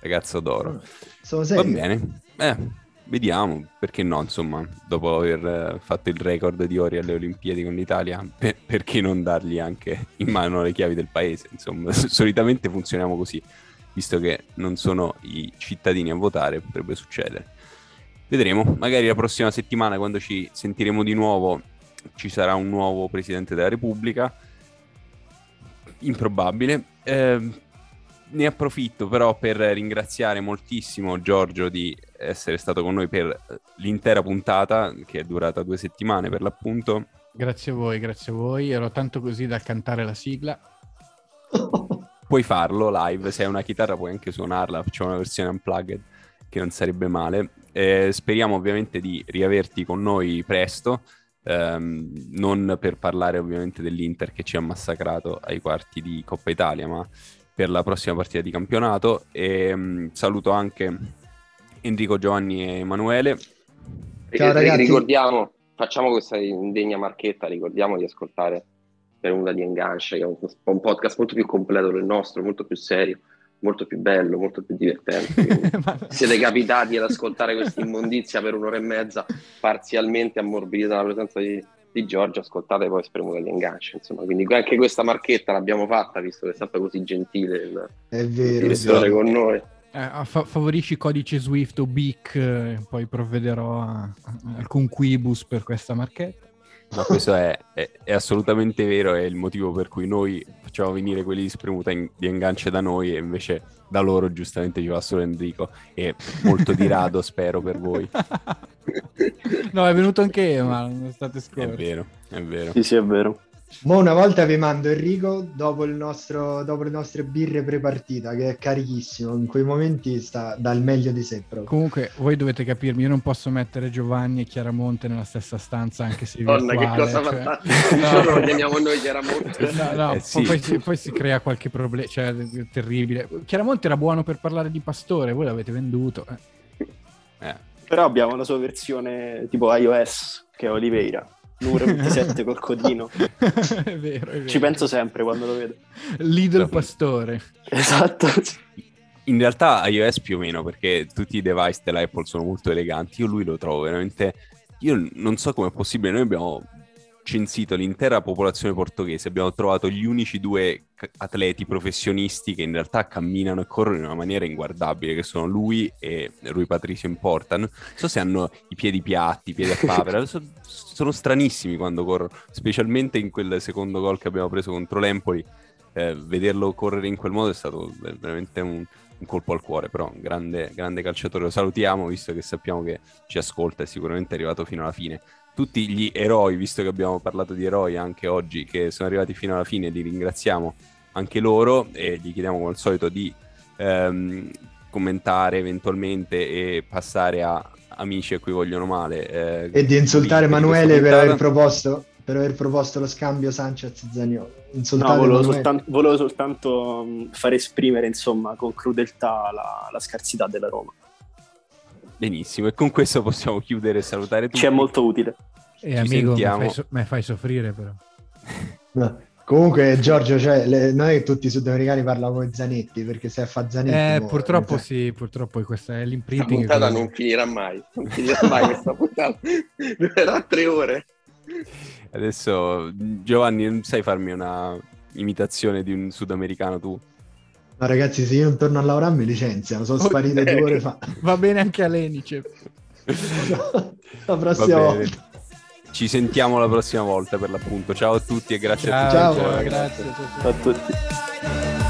Ragazzo d'oro. sono Va serio. bene, eh, vediamo, perché no, insomma, dopo aver eh, fatto il record di ori alle Olimpiadi con l'Italia, per- perché non dargli anche in mano le chiavi del paese? Insomma, solitamente funzioniamo così, visto che non sono i cittadini a votare, potrebbe succedere. Vedremo, magari la prossima settimana, quando ci sentiremo di nuovo, ci sarà un nuovo Presidente della Repubblica. Improbabile. Eh, ne approfitto però per ringraziare moltissimo Giorgio di essere stato con noi per l'intera puntata, che è durata due settimane per l'appunto. Grazie a voi, grazie a voi. Ero tanto così da cantare la sigla. Puoi farlo live, se hai una chitarra puoi anche suonarla, facciamo una versione unplugged che non sarebbe male. Eh, speriamo ovviamente di riaverti con noi presto, ehm, non per parlare ovviamente dell'Inter che ci ha massacrato ai quarti di Coppa Italia, ma per la prossima partita di campionato. E, mm, saluto anche Enrico, Giovanni e Emanuele. Ciao, E- ragazzi. Ricordiamo, facciamo questa indegna marchetta, ricordiamo di ascoltare per una di Enganche, che è un, un podcast molto più completo del nostro, molto più serio, molto più bello, molto più divertente. Ma- siete capitati ad ascoltare questa immondizia per un'ora e mezza, parzialmente ammorbidita dalla presenza di, di Giorgio, ascoltate poi Spremuta di Enganche. Insomma, quindi anche questa marchetta l'abbiamo fatta, visto che è stato così gentile il, È il vero. direttore vero. con noi. Eh, fa- favorisci codice Swift o BIC, eh, poi provvederò a, a alcun quibus per questa marchetta. Ma questo è, è- è assolutamente vero, è il motivo per cui noi facciamo venire quelli di Spremuta in- di Engance da noi e invece da loro giustamente ci va solo Enrico e molto di rado spero per voi. no, è venuto anche Ema, non state È scorsi. vero, è vero. Sì, sì, è vero. Mo una volta vi mando Enrico dopo, il nostro, dopo le nostre birre pre-partita, che è carichissimo. In quei momenti sta dal meglio di sé proprio. Comunque, voi dovete capirmi, io non posso mettere Giovanni e Chiaramonte nella stessa stanza, anche se Donna, che cosa cioè- fantastica. Un No. giorno lo chiamiamo noi chiaramente. No, no, Eh, poi- sì. poi, si, poi si crea qualche problema, cioè è terribile. Chiaramonte era buono per parlare di Pastore, voi l'avete venduto. eh. Eh, Però abbiamo la sua versione tipo iOS, che è Oliveira, numero 27 col codino. è vero, è vero. Ci penso sempre quando lo vedo. Lidl Pastore. Esatto. in realtà iOS più o meno, perché tutti i device della Apple sono molto eleganti. Io lui lo trovo veramente... Io non so come è possibile, noi abbiamo censito l'intera popolazione portoghese, abbiamo trovato gli unici due atleti professionisti che in realtà camminano e corrono in una maniera inguardabile, che sono lui e Rui Patricio Important. Non so se hanno i piedi piatti, i piedi a papera, so, sono stranissimi quando corrono, specialmente in quel secondo gol che abbiamo preso contro l'Empoli. Eh, vederlo correre in quel modo è stato veramente un, un colpo al cuore, però un grande, grande calciatore. Lo salutiamo visto che sappiamo che ci ascolta e sicuramente è arrivato fino alla fine tutti gli eroi, visto che abbiamo parlato di eroi anche oggi, che sono arrivati fino alla fine, li ringraziamo anche loro e gli chiediamo come al solito di ehm, commentare eventualmente e passare a amici a cui vogliono male. Eh, e di insultare Emanuele per aver, proposto, per aver proposto lo scambio Sanchez-Zaniolo. No, volevo, soltanto, volevo soltanto far esprimere insomma con crudeltà la, la scarsità della Roma. Benissimo, e con questo possiamo chiudere e salutare tutti. Ci è molto utile. E eh, amico, sentiamo. mi fai, so- mi fai soffrire però. No. Comunque, Giorgio, cioè, le, noi tutti i sudamericani parliamo come Zanetti perché se fa Zanetti. Eh, mo, purtroppo cioè. sì, purtroppo questa è l'imprinting. La puntata non finirà mai, non finirà mai questa puntata, durerà tre ore. Adesso, Giovanni, non sai farmi una imitazione di un sudamericano tu? Ma ragazzi, se io non torno a lavorare mi licenziano, sono sparito okay. due ore fa. Va bene anche a Lenice. la prossima volta. Ci sentiamo la prossima volta per l'appunto. Ciao a tutti e grazie ciao, a tutti. Ciao, ciao grazie. Ciao a tutti.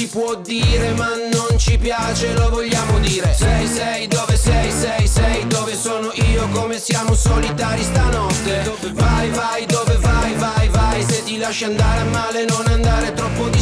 Si può dire ma non ci piace lo vogliamo dire. Sei, sei, dove sei, sei, sei Dove sono io, come siamo solitari stanotte. Vai, vai, dove vai, vai, vai Se ti lasci andare a male non andare troppo di